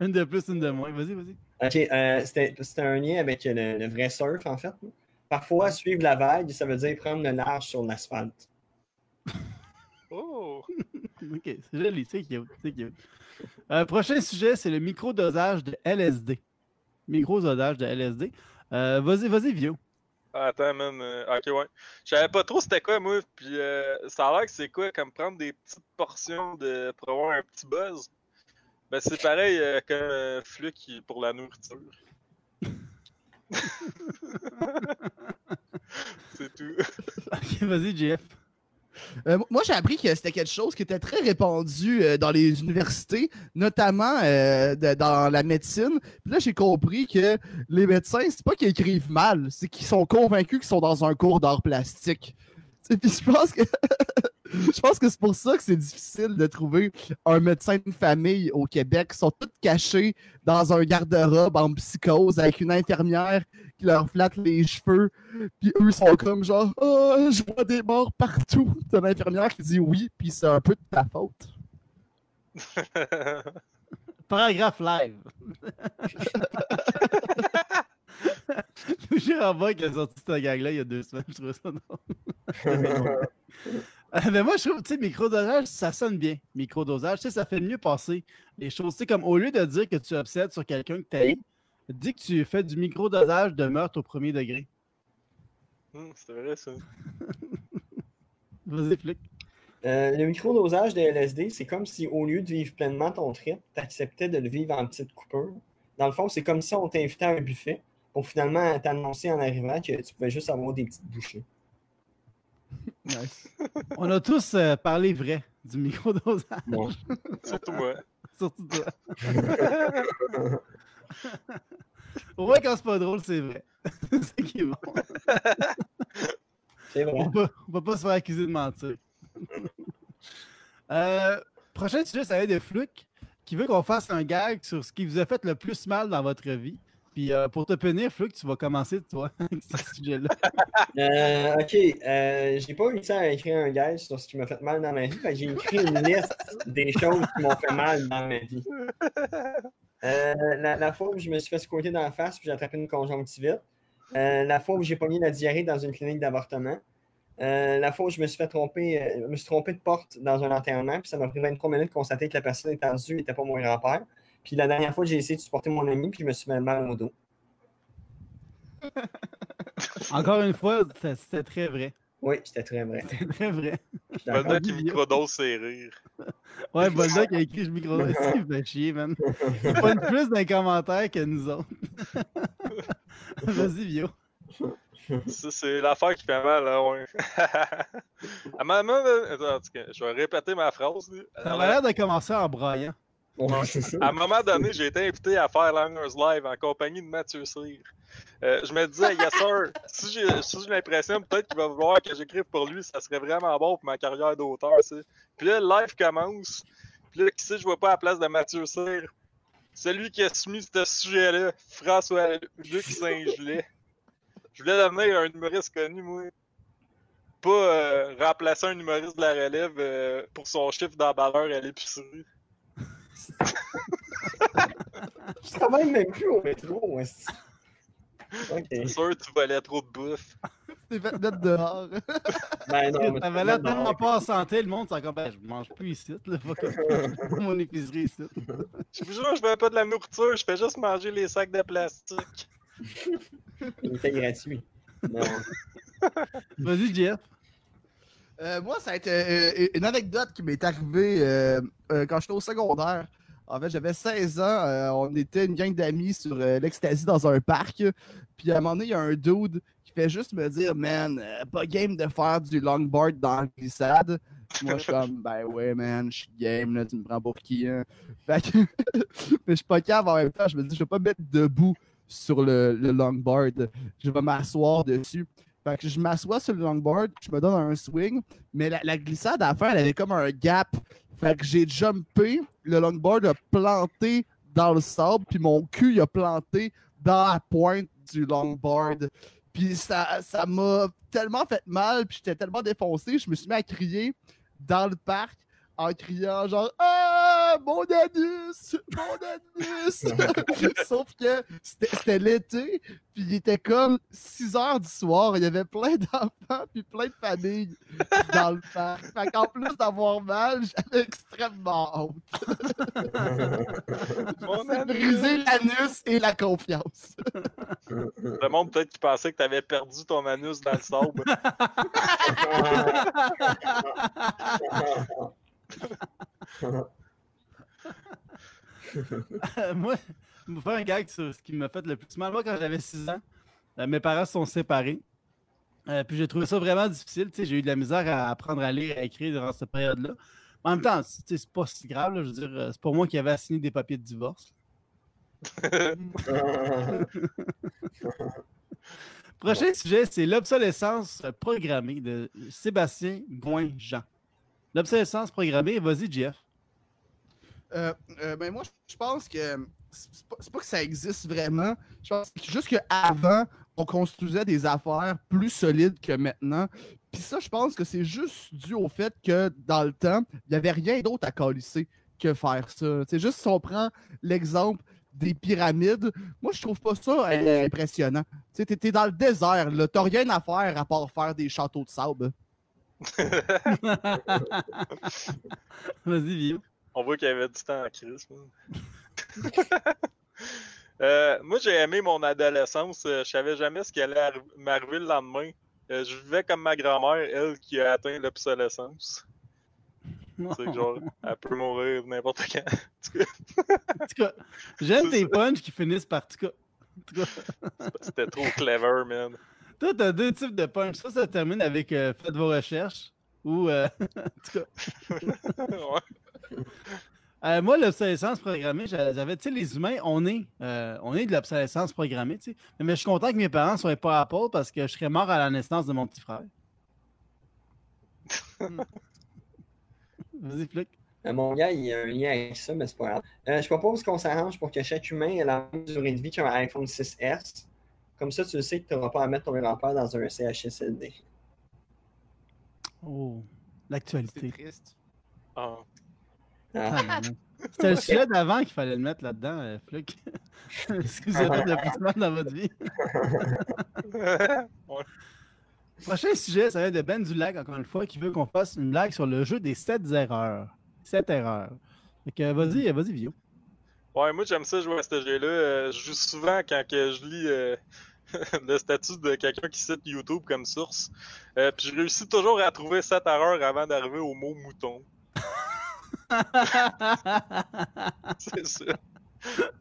une de plus, une de moins. Vas-y, vas-y. Ok, euh, c'était c'était un lien avec le, le vrai surf, en fait. Parfois, suivre la vague, ça veut dire prendre le large sur l'asphalte. Oh! Ok, c'est joli, c'est cute, c'est cute. Euh, prochain sujet, c'est le microdosage de LSD. Microdosage de LSD. Euh, vas-y, vas-y, Vio. Attends, man. euh, ok, ouais. Je savais pas trop c'était quoi, moi. Puis euh, ça a l'air que c'est quoi, comme prendre des petites portions de, pour avoir un petit buzz. Ben, c'est pareil euh, comme euh, qui- pour la nourriture. c'est tout. Ok, vas-y, Jeff. Euh, moi, j'ai appris que c'était quelque chose qui était très répandu euh, dans les universités, notamment euh, dans la médecine. Puis là, j'ai compris que les médecins, c'est pas qu'ils écrivent mal, c'est qu'ils sont convaincus qu'ils sont dans un cours d'art plastique. Sais, Puis je pense que je pense que c'est pour ça que c'est difficile de trouver un médecin de famille au Québec. Ils sont tous cachés dans un garde-robe en psychose avec une infirmière qui leur flatte les cheveux. Puis eux sont comme genre Oh, je vois des morts partout. T'as l'infirmière qui dit oui, puis c'est un peu de ta faute. Paragraphe live. Gérard Boy qui a sorti cette gag-là il y a deux semaines, je trouve ça drôle. Euh, Mais moi, je trouve, tu sais, microdosage, ça sonne bien. Microdosage, tu sais, ça fait mieux passer les choses. Tu sais, comme au lieu de dire que tu obsèdes sur quelqu'un que tu as dis que tu fais du microdosage de meurtre au premier degré. Hum, c'est vrai, ça. Vas-y, Flick. Euh, le microdosage de LSD, c'est comme si au lieu de vivre pleinement ton trip, tu acceptais de le vivre en petites coupures. Dans le fond, c'est comme si on t'invitait à un buffet pour finalement t'annoncer en arrivant que tu pouvais juste avoir des petites bouchées. Nice. On a tous euh, parlé vrai du microdosage, Bon. Surtout moi. surtout toi. Au moins, quand c'est pas drôle, c'est vrai. c'est qui est bon. C'est vrai. On peut, on peut pas se faire accuser de mentir. Euh, prochain sujet, ça va être de Fluke qui veut qu'on fasse un gag sur ce qui vous a fait le plus mal dans votre vie. Puis euh, pour te punir, Fluke, tu vas commencer, toi, ce sujet-là. Euh, ok, euh, j'ai pas réussi à écrire un guide sur ce qui m'a fait mal dans ma vie. J'ai écrit une liste des choses qui m'ont fait mal dans ma vie. La, fois où je me suis fait squatter dans la face puis j'ai attrapé une conjonctivite. La fois où j'ai pogné la diarrhée dans une clinique d'avortement. La fois où je me suis fait tromper, me suis trompé de porte dans un enterrement, puis ça m'a pris 23 minutes de constater que la personne étendue n'était pas mon grand-père. Puis la dernière fois, j'ai essayé de supporter mon ami, puis je me suis fait mal au dos. Encore une fois, c'était- très vrai. Oui, c'était très vrai. C'était très vrai. Boldock qui microdose ses rires. Ouais, Boldock a écrit je microdose. Il fait chier, man. Il pointe plus dans les commentaires que nous autres. Vas-y, Vio. Ça, c'est l'affaire qui fait mal, là, ouais. à un moment donné- attends, en tout cas, je vais répéter ma phrase. là. Ça avait l'air de commencer en braillant. À un moment donné, j'ai été invité à faire Langers Live en compagnie de Mathieu Cyr. Euh, je me disais, yes sir, si j'ai si j'ai l'impression peut-être qu'il va vouloir que j'écrive pour lui, ça serait vraiment bon pour ma carrière d'auteur. Puis là, le live commence. Puis là, qui sait, je vois pas à la place de Mathieu Cyr. Celui qui a soumis ce sujet-là, François Luc Saint-Gelais. Je voulais devenir un humoriste connu, moi. Pas euh, remplacer un humoriste de la relève euh, pour son chiffre d'emballeur à l'épicerie. Je travaille même plus au métro. ouais. Ok. C'est sûr, tu volais trop de bouffe. Tu t'es fait mettre dehors. Ben non, mais T'avais l'air tellement pas en santé, le monde, c'est encore, ben, je mange plus ici, là, que- mon épicerie ici. Je vous jure, je veux pas de la nourriture, je fais juste manger les sacs de plastique. Il était gratuit. Non. Vas-y, Jeff. Euh, moi, ça a été euh, une anecdote qui m'est arrivée euh, quand j'étais au secondaire. En fait, j'avais 16 ans. on était une gang d'amis sur l'ecstasy dans un parc. Puis à un moment donné, il y a un dude qui fait juste me dire Man, pas game de faire du longboard dans la glissade. Moi, je suis comme Ben ouais, man, je suis game, là, tu me prends pour qui hein? Fait que. Mais je suis pas cave en même temps. Je me dis Je vais pas me mettre debout sur le, le longboard. Je vais m'asseoir dessus. Fait que je m'assois sur le longboard, je me donne un swing, mais la, glissade à fin, elle avait comme un gap. Fait que j'ai jumpé, le longboard a planté dans le sable, puis mon cul il a planté dans la pointe du longboard. Puis ça ça m'a tellement fait mal, puis j'étais tellement défoncé, je me suis mis à crier dans le parc en criant genre Ah mon anus! Mon anus! Sauf que c'était l'été, puis il était comme 6 heures du soir, il y avait plein d'enfants puis plein de familles dans le parc. Fait qu'en plus d'avoir mal, j'avais extrêmement honte. Anus. briser l'anus et la confiance. Le monde peut-être qui pensait que t'avais perdu ton anus dans le sable. moi, je vais vous faire un gag sur ce qui m'a fait le plus mal. Moi, quand j'avais 6 ans, euh, mes parents se sont séparés. Euh, puis j'ai trouvé ça vraiment difficile. Tu sais, J'ai eu de la misère à apprendre à lire et à écrire durant cette période-là. En même temps, c'est pas si grave. là. Je veux dire, euh, c'est pour moi qui avait signé des papiers de divorce. Prochain sujet, c'est l'obsolescence programmée de Sébastien Gouin-Jean. L'obsolescence programmée, vas-y, Jeff. Euh, euh, ben moi, je pense que c'est pas, pas que ça existe vraiment. Je pense que juste qu'avant, on construisait des affaires plus solides que maintenant. Puis ça, je pense que c'est juste dû au fait que dans le temps, il n'y avait rien d'autre à calisser que faire ça. C'est juste si on prend l'exemple des pyramides, moi je trouve pas ça euh, impressionnant. Tu sais, t'es- t'es dans le désert, là, t'as rien à faire à part faire des châteaux de sable. Vas-y, Vio. On voit qu'il y avait du temps en crise. Euh, moi, j'ai aimé mon adolescence. Euh, Je savais jamais ce qui allait arri- m'arriver le lendemain. Euh, je vivais comme ma grand-mère, elle, qui a atteint l'obsolescence. C'est genre, elle peut mourir n'importe quand. En tout cas, j'aime tes punchs qui finissent par tout cas, C'était trop clever, man. toi, t'as deux types de punch. Ça, ça termine avec euh, faites vos recherches ou. euh, en tout cas, Ouais. Euh, moi, l'obsolescence programmée, j'a- j'avais, tu sais, les humains, on est, euh, on est de l'obsolescence programmée, tu sais. Mais, je suis content que mes parents soient pas Apple parce que je serais mort à la naissance de mon petit frère. Hmm. Vas-y, Flick. Euh, Mon gars, il y a un lien avec ça, mais c'est pas grave. Euh, je propose qu'on s'arrange pour que chaque humain ait la même durée de vie qu'un iPhone 6S. Comme ça, tu le sais que tu n'auras pas à mettre ton grand-père dans un CHSLD. Oh, C'est l'actualité. triste. Ah. Ah. Ah, non. C'était le sujet d'avant qu'il fallait le mettre là-dedans, euh, Flick. Est-ce que vous avez fait le plus mal dans votre vie? Ouais. Prochain sujet, ça va être de Ben Dulac, encore une fois, qui veut qu'on fasse une blague sur le jeu des 7 erreurs. 7 erreurs. Fait que vas-y, vas-y, Vio. Ouais, moi j'aime ça jouer à ce jeu-là. Euh, je joue souvent quand que je lis euh, le statut de quelqu'un qui cite YouTube comme source. Euh, puis je réussis toujours à trouver cette erreur avant d'arriver au mot mouton. C'est ça.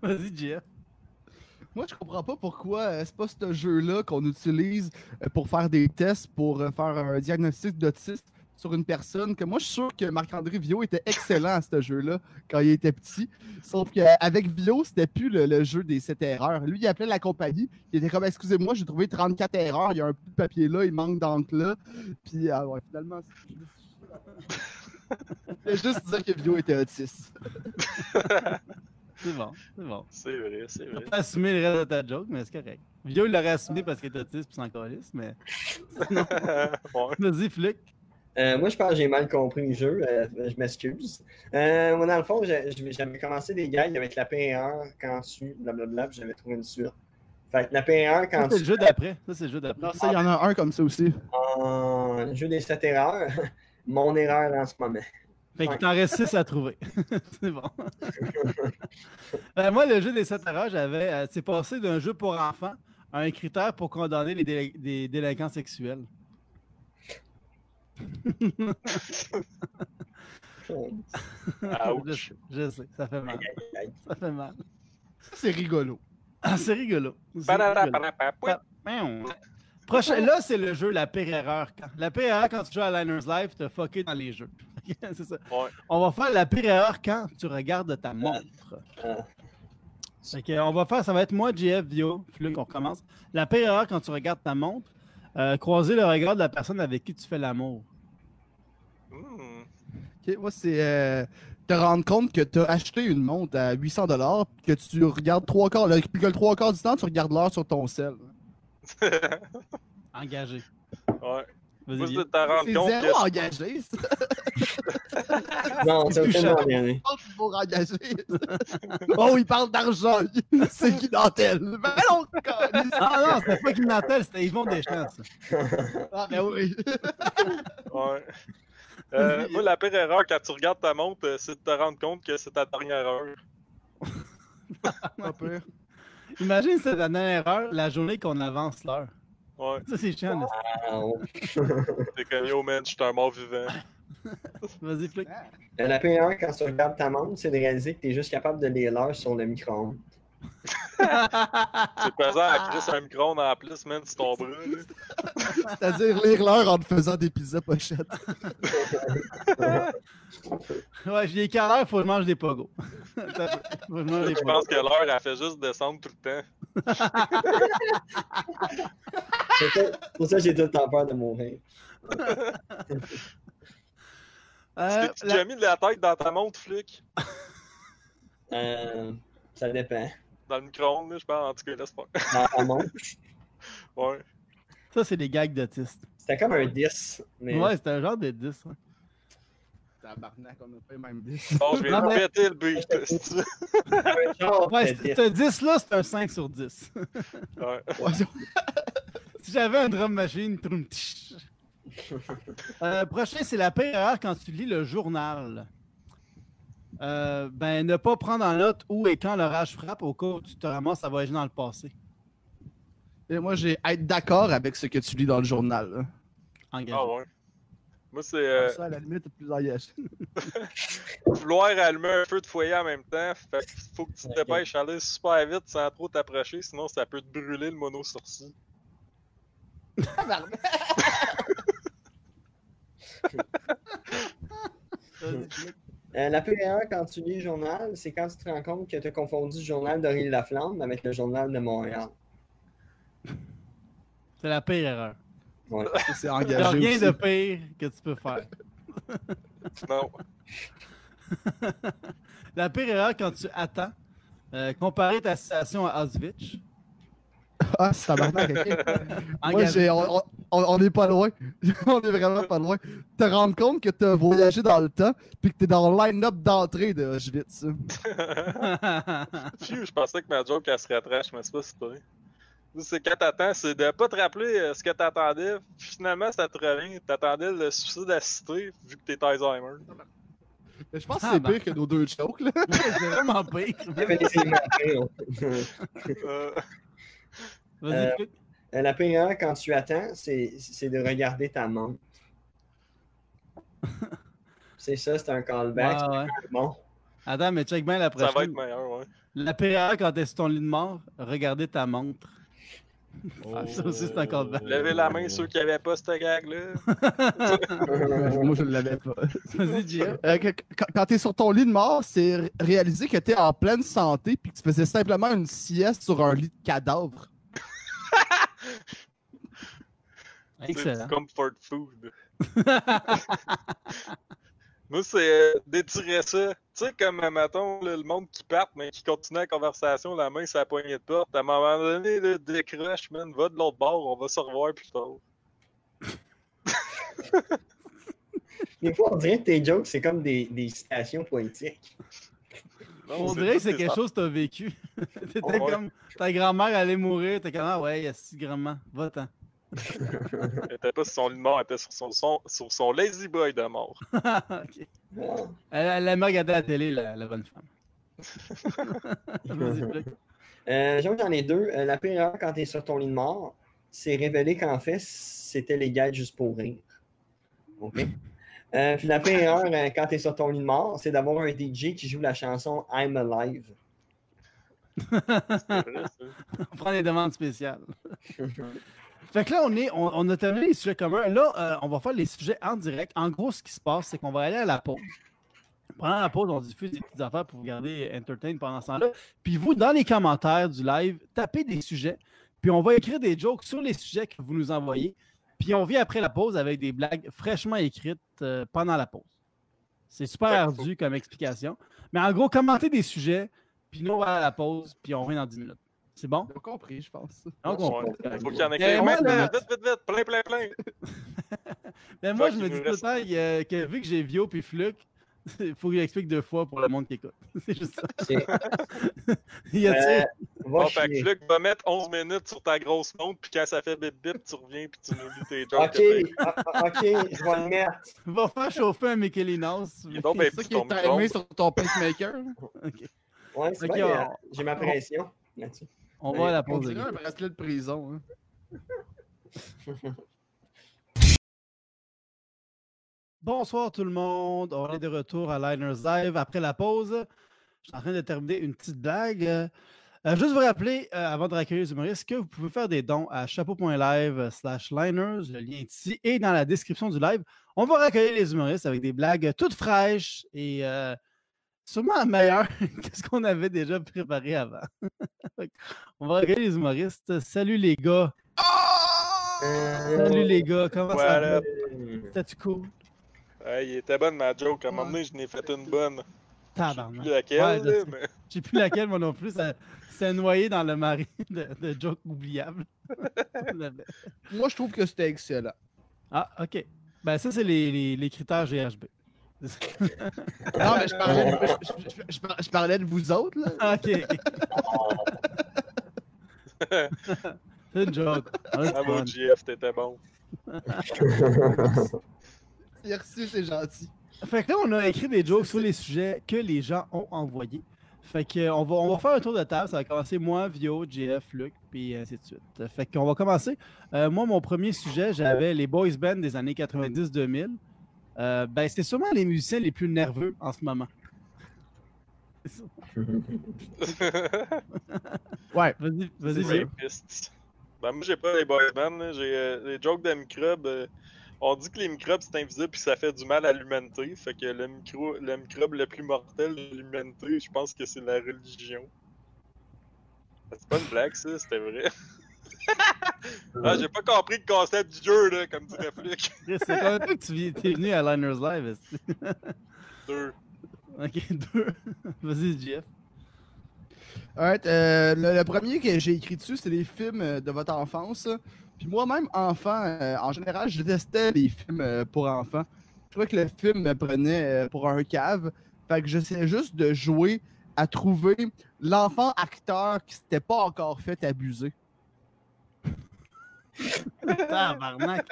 vas-y, Jeff. Moi, je comprends pas pourquoi euh, c'est pas ce jeu-là qu'on utilise euh, pour faire des tests, pour euh, faire un diagnostic d'autisme sur une personne. Que moi, je suis sûr que Marc-André Vio était excellent à ce jeu-là quand il était petit. Sauf qu'avec Vio, c'était plus le, le jeu des 7 erreurs. Lui, il appelait la compagnie. Il était comme Excusez-moi, j'ai trouvé 34 erreurs. Il y a un bout de papier là, il manque d'encre là. Puis, ah ouais, finalement, c'est- je voulais juste dire que Vio était autiste. C'est bon, c'est bon. C'est vrai, c'est vrai. Tu peux assumer le reste de ta joke, mais c'est correct. Vio, il l'aurait assumé parce qu'il est autiste puis s'en calisse, mais. Non. ouais. Vas-y, Flick. Euh, moi, je pense que j'ai mal compris le jeu. euh, je m'excuse. Euh, moi, dans le fond, j'avais commencé des gags avec la P1 quand tu, blablabla, puis j'avais trouvé une suite. Fait que la P1 Ça, quand c'est le tu. jeu d'après. Ça, c'est le jeu d'après. Non, ça, il y en a un comme ça aussi. En jeu des 7 erreurs, mon erreur en ce moment. Fait qu'il t'en reste 6 à trouver. c'est bon. Euh, moi, le jeu des 7 erreurs, j'avais. euh, c'est passé d'un jeu pour enfants à un critère pour condamner les des délinquants sexuels. Ouch. je, sais, je sais, ça fait mal. Ça fait mal. Ça, c'est rigolo. Ah, c'est rigolo. Prochain, là, c'est le jeu La pire erreur. Quand- La pire erreur quand tu joues à Liners Live, t'as fucké dans les jeux. c'est ça. Ouais. On va faire la pire erreur quand tu regardes ta montre. On va faire, ça va être moi, JF, Vio, Fluke, on commence. La pire erreur quand tu regardes ta montre, euh, croiser le regard de la personne avec qui tu fais l'amour. Hmm. Ok, moi, c'est euh, te rendre compte que tu as acheté une montre à 800 que tu regardes trois quarts, puis que le trois quarts du temps, tu regardes l'heure sur ton sel. Engagé. ouais. C'est de te rendre C'est compte zéro que engagé, ça. Non, c'est né. pense qu'il faut engager. oh, il parle d'argent. C'est qui dentelle? Ben non. Ah non, c'était pas Kim Nantel, c'était Yvon Deschamps. ça. Ah, ben oui. Ouais. Euh, moi, la pire erreur quand tu regardes ta montre, euh, c'est de te rendre compte que c'est ta dernière heure. Pas pire. Imagine cette dernière erreur, la journée qu'on avance l'heure. Ouais. Ça, c'est chiant. là. Ah, ouais. C'est comme yo man, je suis un mort vivant. Vas-y, Fluke. Euh, La pire quand tu regardes ta montre, c'est de réaliser que tu es juste capable de lire l'heure sur le micro-ondes. C'est pesant à Chris un micro-ondes en plus, man, sur ton bras. là. C'est-à-dire lire l'heure en te faisant des pizzas pochettes. Ouais, j'ai quelle heure, faut que je mange des pogos. Je mange des Je pogos. pense que l'heure, elle fait juste descendre tout le temps. C'est pour ça que j'ai tout le temps peur de mourir. Euh, Est-ce que tu la- as mis de la tête dans ta montre, Flic? Euh, ça dépend. Dans le micro-ondes, là, je pense. En tout cas, laisse pas. Dans montre, Ouais. Ça, c'est des gags d'autistes. c'était comme un 10. Mais Ouais, c'est un genre de 10. ouais. Tabarnak, on a pas les mêmes 10. Bon, je vais Non, mais- le un genre Ouais, c'est- 10. ce 10-là, c'est un 5 sur 10. Ouais. Si j'avais un drum machine, troum, tch. Euh, prochain, c'est la pire erreur quand tu lis le journal. Euh, ben, ne pas prendre en note où et quand l'orage frappe au cas où tu te ramasses à voyager dans le passé. Et moi, j'ai être d'accord avec ce que tu lis dans le journal. là. Engagé. Ah ouais. Moi, c'est euh, Comme ça, à la limite, t'es plus engagé. vouloir allumer un feu de foyer en même temps. Fait qu'il faut que tu te dépêches à aller super vite sans trop t'approcher, sinon ça peut te brûler le mono sourcil. Euh, la pire erreur quand tu lis le journal, c'est quand tu te rends compte que tu as confondu le journal de Rille-la-Flamme avec le journal de Montréal. C'est la pire erreur. Ouais. C'est Il n'y a engagé rien aussi. de pire que tu peux faire. Non. La pire erreur quand tu attends, euh, comparer ta situation à Auschwitz. Ah, c'est tabarnak, ok. Moi, j'ai, on, on- est pas loin. on est vraiment pas loin. Te rendre compte que t'as voyagé dans le temps, puis que t'es dans le line-up d'entrée de Auschwitz. Phew, je pensais que ma joke elle serait trash, mais c'est pas si vrai. C'est quand t'attends, c'est de pas te rappeler euh, ce que t'attendais. Finalement, ça te revient. T'attendais le suicide assisté vu que t'es Alzheimer. Mais je pense que Ah, c'est ben. pire que nos deux jokes, là. c'est vraiment pire. Il y avait des éléments pires. Euh, Vas-y, Euh, La erreur quand tu attends, c'est de regarder ta montre. C'est ça, c'est un callback. Ouais, ouais. Bon. Attends, mais check bien la ça va prochaine. être meilleur, ouais. La erreur quand t'es sur ton lit de mort, regarder ta montre. Ah, ça aussi, c'est un callback. Levez la main ceux qui avaient pas cette gag-là. Moi, je ne l'avais pas. Vas-y, Gia. Euh, quand quand t'es sur ton lit de mort, c'est ré- réaliser que t'es en pleine santé, puis que tu faisais simplement une sieste sur un lit de cadavre. Excellent. comfort food. Moi, c'est euh, d'étirer ça. Tu sais, comme, euh, mettons, là, le monde qui part, mais qui continue la conversation, la main la poignée de porte. À un moment donné, là, décroche, man, va de l'autre bord, on va se revoir plus tard. Des fois, on dirait que tes jokes, c'est comme des, des citations poétiques. Non, On c'est dirait que c'est quelque chose que t'as vécu. T'étais Ouais. comme ta grand-mère allait mourir, t'es comme ah ouais, si grand-mère, va-t'en. Elle était pas sur son lit de mort, elle était sur son, son- sur son lazy boy de mort. Ok. Wow. Elle, elle aimait regarder la télé, la, la bonne femme. Euh, j'en ai deux. Euh, la pire erreur quand t'es sur ton lit de mort, c'est révéler qu'en fait, c'était les gars juste pour rire. OK? Euh, puis la pire erreur euh, quand tu es sur ton lit de mort, c'est d'avoir un DJ qui joue la chanson I'm Alive. C'est vrai, ça. On prend des demandes spéciales. Fait que là, on, est, on, on a terminé les sujets communs. Là, euh, on va faire les sujets en direct. En gros, ce qui se passe, c'est qu'on va aller à la pause. Pendant la pause, on diffuse des petites affaires pour vous garder entertain pendant ce temps-là. Puis vous, dans les commentaires du live, tapez des sujets. Puis on va écrire des jokes sur les sujets que vous nous envoyez. Puis on vient après la pause avec des blagues fraîchement écrites euh, pendant la pause. C'est super ardu comme explication. Mais en gros, commentez des sujets. Puis nous, on va à la pause. Puis on revient dans 10 minutes. C'est bon? J'ai compris, je pense. Donc, on- Ouais. Faut qu'il y en ait moi, vite, là- vite, vite, vite, plein, plein, plein. Mais moi, je me dis tout le temps que vu que j'ai Vio puis Fluke, il faut que j'explique deux fois pour le monde qui écoute. C'est juste ça. Il y a, Euh, va Bon, fait que. Luc va mettre 11 minutes sur ta grosse montre, puis quand ça fait bip bip, tu reviens, puis tu nous lis tes jokes. Ok, ah, ah, ok, je vais le mettre. va faire chauffer un Michelinos. Donc ben C'est ça qui est timé sur ton pacemaker. Ok. Ouais, c'est Ok, vrai, on- euh, j'ai ma pression là-dessus. On va à la On pause. les dirait un bracelet de prison. hein. Bonsoir tout le monde. On est de retour à Liners Live après la pause. Je suis en train de terminer une petite blague. Euh, juste vous rappeler, euh, avant de raccueillir les humoristes, que vous pouvez faire des dons à chapeau.live slash liners. Le lien est ici et dans la description du live. On va raccueillir les humoristes avec des blagues toutes fraîches et euh, sûrement meilleures que ce qu'on avait déjà préparé avant. On va raccueillir les humoristes. Salut les gars. Salut les gars. Comment ça va? C'était cool? Ouais, il était bonne ma joke. À un moment donné, je n'ai fait une bonne. Tabarnak. Plus laquelle, Ouais, là, mais plus laquelle, moi non plus. Ça s'est noyé dans le mari de, de jokes oubliables. Moi, je trouve que c'était excellent. ah, OK. Ben, ça, c'est les, les, les critères GHB. Non, mais je parlais, de, je, je- je- je par- je parlais de vous autres, là. Ah, OK. c'est une joke. Ah, bravo, fun. GF, t'étais bon. Merci, c'est gentil. Fait que là, on a écrit des jokes sur les sujets que les gens ont envoyés. Fait que euh, on va, on va faire un tour de table. Ça va commencer moi, Vio, JF, Luc, puis ainsi de suite. Fait qu'on va commencer. Euh, moi, mon premier sujet, j'avais les boys bands des années 90-2000. Euh, ben, c'est sûrement les musiciens les plus nerveux en ce moment. Ouais. Vas-y, vas-y. Ben, moi, j'ai pas les boys bands. J'ai euh, les jokes de microbes. On dit que les microbes, c'est invisible puis ça fait du mal à l'humanité. Fait que le, micro, le microbe le plus mortel de l'humanité, je pense que c'est la religion. C'est pas une blague, ça, c'était vrai. ah, j'ai pas compris le concept du jeu, là, comme dirait Flick. C'est quand même que tu t'es venu à Liners Live. Deux. ok, deux. Vas-y, JF. Alright, euh, le, le premier que j'ai écrit dessus, c'est les films de votre enfance. Puis moi-même, enfant, euh, en général, je détestais les films euh, pour enfants. Je trouvais que le film me prenait euh, pour un cave. Fait que j'essayais juste de jouer à trouver l'enfant acteur qui s'était pas encore fait abuser. Tabarnak.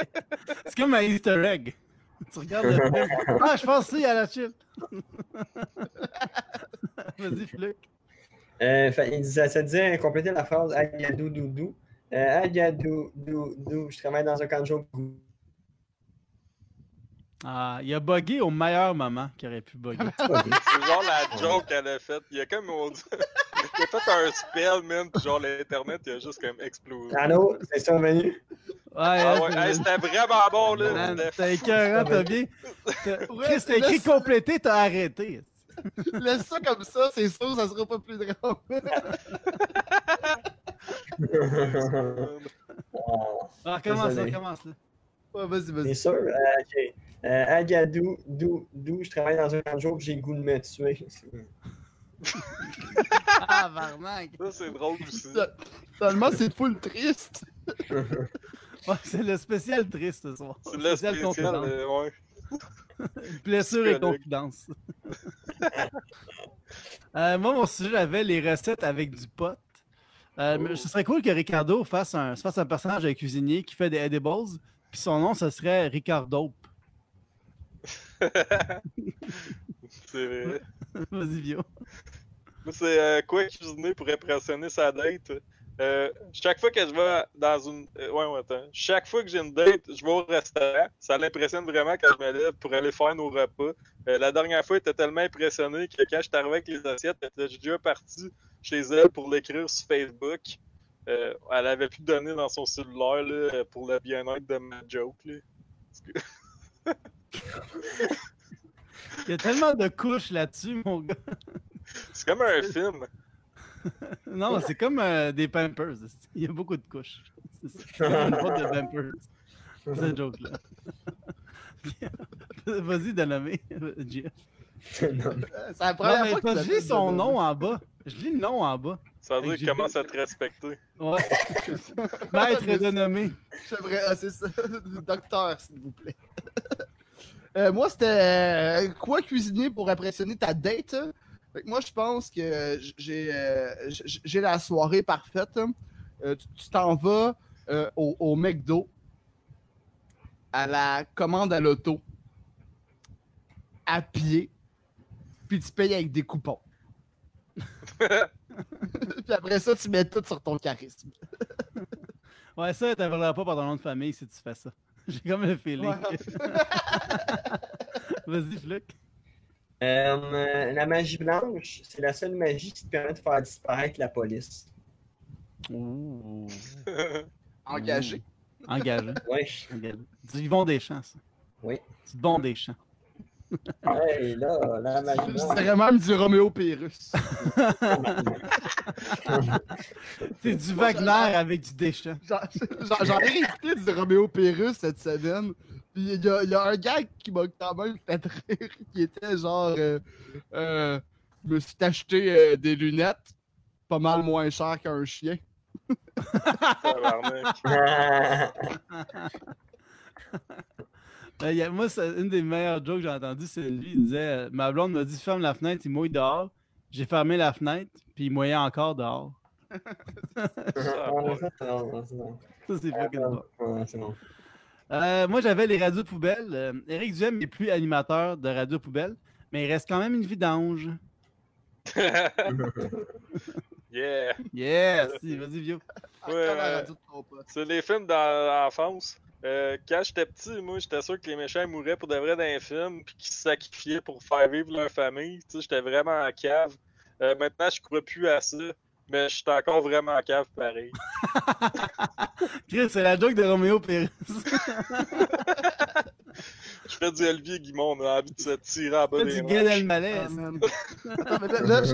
C'est comme un Easter egg. Tu regardes le film. Ah, je pense c'est à la chill. Vas-y, Fluc. Euh, disait- ça disait compléter la phrase Agadou doudou. Euh, Agadou doudou, je travaille dans un jour. Ah, il a bugué au meilleur moment qu'il aurait pu bugger. C'est genre la joke qu'elle a faite. Il y a comme. on dit- Il a fait un spell, man, pis genre l'internet, il a juste comme explosé. Allô, c'est survenu. Ouais, Ah hein, ouais, c'est- hey, c'était vraiment bon, là. T'as écœurant, t'as bien. Chris, t'as écrit complété, t'as arrêté. Laisse ça comme ça, c'est sûr, ça sera pas plus drôle. Ah, commence là, Désolé. commence là. Ouais, vas-y, C'est vas-y. sûr? Euh, ok. Euh, Agadou, dou, dou, je travaille dans un jour j'ai le goût de me tuer. Ah, Varnac. Ça, c'est drôle aussi. Seulement, c'est full triste. Ouais, c'est le spécial triste ce soir. C'est le Spécial spécial, confidence. euh, ouais. Blessure et confidence. Euh, moi, mon sujet, j'avais les recettes avec du pot. Euh, Ce serait cool que Ricardo fasse un, se fasse un personnage un cuisinier qui fait des edibles, puis son nom, ce serait Ricardo. C'est vrai. Vas-y. Moi, c'est euh, quoi cuisiner pour impressionner sa date? Euh, chaque fois que je vais dans une. ouais, ouais, attends. Chaque fois que j'ai une date, je vais au restaurant. Ça l'impressionne vraiment quand je me lève pour aller faire nos repas. La dernière fois, elle était tellement impressionnée que quand je suis arrivé avec les assiettes, elle était déjà partie chez elle pour l'écrire sur Facebook. Euh, elle avait pu donner dans son cellulaire là, pour le bien-être de ma joke. Là. Il y a tellement de couches là-dessus, mon gars. C'est comme un film. Non, c'est comme euh, des Pampers. Il y a beaucoup de couches. C'est ça. Une boîte de Pampers. C'est une joke-là. Vas-y, Danamé, Jeff. Non, Euh, C'est la Non, première mais fois que je lis son nom en bas. Je lis le nom en bas. Ça veut dire qu'il commence à te respecter. Ouais. Maître est dénommé. J'aimerais. Ah, c'est ça. Docteur, s'il vous plaît. Euh, moi, c'était euh, quoi cuisiner pour impressionner ta date? hein? Fait que moi, je pense que j'ai euh, la soirée parfaite. hein. Euh, tu tu t'en vas euh, au, au McDo à la commande à l'auto à pied, puis tu payes avec des coupons. puis après ça, tu mets tout sur ton charisme. Ouais, ça, t'appelleras pas par ton nom de famille si tu fais ça. J'ai comme le feeling. Ouais. Vas-y, Fluc. Euh, la magie blanche, c'est la seule magie qui te permet de faire disparaître la police. Ouh. Engagé. Engagé. Ouais. Engagé. Du Yvon Deschamps, ça. Oui. Du bon Deschamps. Hey, là, dirais même du Roméo Pérus. C'est du Wagner avec du Deschamps. J'en ai réécouté du Roméo Pérus cette semaine. Puis il y, a- il y a un gag qui m'a quand même fait rire, qui était genre euh, euh, Je me suis acheté euh, des lunettes pas mal moins chères qu'un chien. Euh, il y a- moi, c'est une des meilleures jokes que j'ai entendues, c'est lui. Il disait euh, Ma blonde m'a dit ferme la fenêtre, il mouille dehors. J'ai fermé la fenêtre, puis il mouillait encore dehors. Ça, c'est fucking bon. Euh, moi, j'avais les radios poubelles. Euh, Éric Duhem n'est plus animateur de radio poubelle, mais il reste quand même une vidange. yeah. Yes! si, Vas-y, vieux. Ouais. C'est les films dans l'enfance. Euh, quand j'étais petit, moi, j'étais sûr que les méchants mouraient pour de vrai dans les films, puis qu'ils se sacrifiaient pour faire vivre leur famille. Tu sais, j'étais vraiment en cave. Euh, maintenant, je crois plus à ça, mais je suis encore vraiment en cave pareil. Chris, c'est la joke de Roméo Pérez. Je fais du Olivier Guimond, on a envie de se tirer en bas du des manches. Elmaleh. Ah, là, là, je,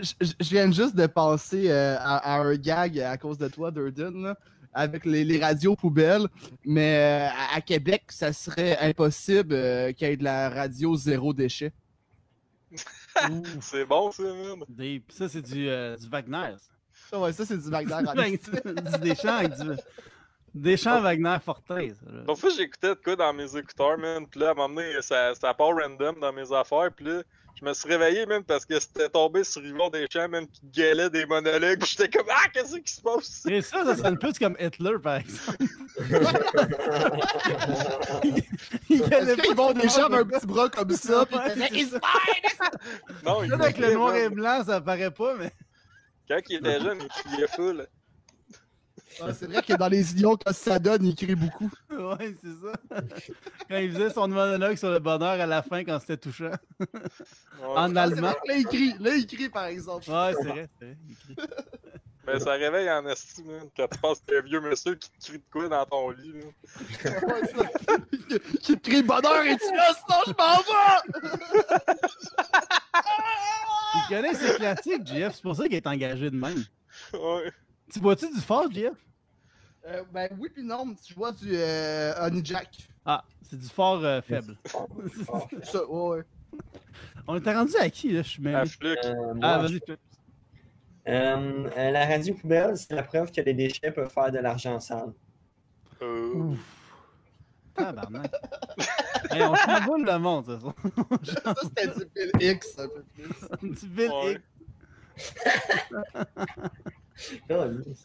je- je- je viens juste de penser euh, à, à un gag à cause de toi, Durden, là, avec les, les radios poubelles. Mais euh, à, à Québec, ça serait impossible euh, qu'il y ait de la radio zéro déchet. C'est bon, ça. Des- pis ça, c'est du, euh, du Wagner. ça. Ça, ouais, ça, c'est du Wagner. en du Deschamps avec du. Deschamps Wagner Fortin. ça, là. Parfois, j'écoutais de quoi dans mes écouteurs, man. Puis là, à un moment donné, ça, ça part random dans mes affaires. Puis là, je me suis réveillé, même, parce que c'était tombé sur Yvon Deschamps, même, qui gueulait des monologues. J'étais comme, ah, qu'est-ce qui se passe? Et ça, ça sonne plus comme Hitler, par exemple. Il Est-ce qu'ils vont déjà tellement un petit bras comme ça? puis il fine! Non, il Là, avec le noir et blanc, ça paraît pas, mais. Quand il était jeune, il criait full. Ah, c'est vrai que dans les idiots, quand ça donne, il crie beaucoup. Ouais, c'est ça. Quand il faisait son monologue sur le bonheur à la fin, quand c'était touchant. Ouais. En Ah, allemand. vrai Là, il crie. Là, il crie, par exemple. Ouais, c'est vrai, c'est vrai. il crie. Mais ça réveille en esti, man. Quand tu penses que un vieux monsieur qui te crie de quoi dans ton lit, là. Ouais, ça. Qui te crie bonheur et tu là, sinon je m'en vais! Il connaît ses classiques, JF. C'est pour ça qu'il est engagé de même. Ouais. Tu bois-tu du fort, JF? Euh, ben oui, puis non, tu vois du euh, Honey Jack. Ah, c'est du fort euh, faible. Ça, ouais, ouais. On était rendu à qui, là? Je suis mêlé. À Fluc. Euh, Ah, moi, vas-y. Euh, euh, la radio poubelle, c'est la preuve que les déchets peuvent faire de l'argent sale. Euh, Tabarnak. hey, on chamboule le monde, ça. Ça, c'était du Bill X, un peu plus. Du Bill Ouais. Hick.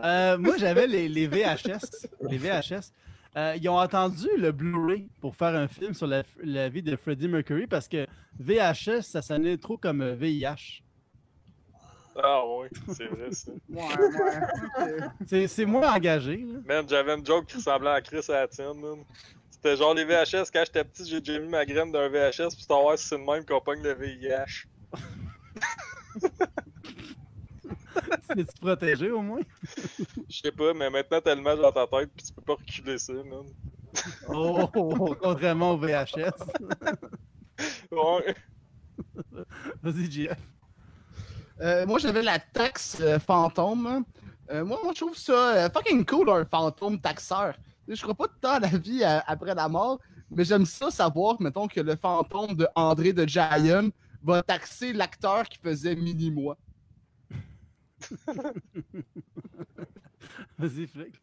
Euh, moi, j'avais les, les VHS. Les VHS. Euh, ils ont entendu le Blu-ray pour faire un film sur la, la vie de Freddie Mercury parce que VHS, ça sonnait trop comme VIH. Ah ouais, c'est vrai ça. Ouais, ouais. ok. C'est c'est moins engagé. là. Man, j'avais une joke qui ressemblait à Chris à la tienne, man. C'était genre les VHS, quand j'étais petit, j'ai déjà mis ma graine d'un VHS pour savoir si c'est le même qu'on pogne le VIH. C'est-tu protégé au moins? Je sais pas, mais maintenant t'as l'image dans ta tête pis tu peux pas reculer ça, man. Oh, contrairement au VHS. Ouais. Vas-y, JF. Euh, moi, j'avais la taxe euh, fantôme. Euh, moi, moi, je trouve ça euh, fucking cool, un fantôme taxeur. Je crois pas tant à la vie euh, après la mort, mais j'aime ça savoir, mettons, que le fantôme de André de Giant va taxer l'acteur qui faisait Mini-moi. Vas-y, Flick.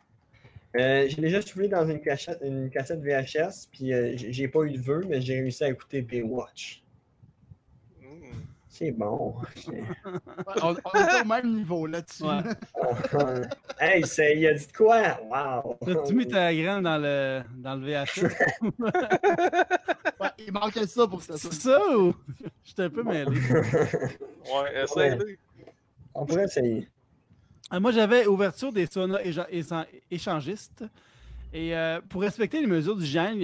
Euh, j'ai déjà soufflé dans une, cachette, une cassette VHS, puis euh, j'ai pas eu de vœux, mais j'ai réussi à écouter Baywatch. Mm. C'est bon. Ouais, on, on est au même niveau là-dessus. Ouais. hey, c'est- il a dit quoi? Wow! T'as-tu mis ta graine dans le, dans le VHS? Ouais, il manquait ça pour que ça C'est ça ou? J'étais un peu mêlé. Ouais, essaye-le. On pourrait essayer. Euh, Moi, j'avais ouverture des saunas échangistes. Et euh, pour respecter les mesures d'hygiène,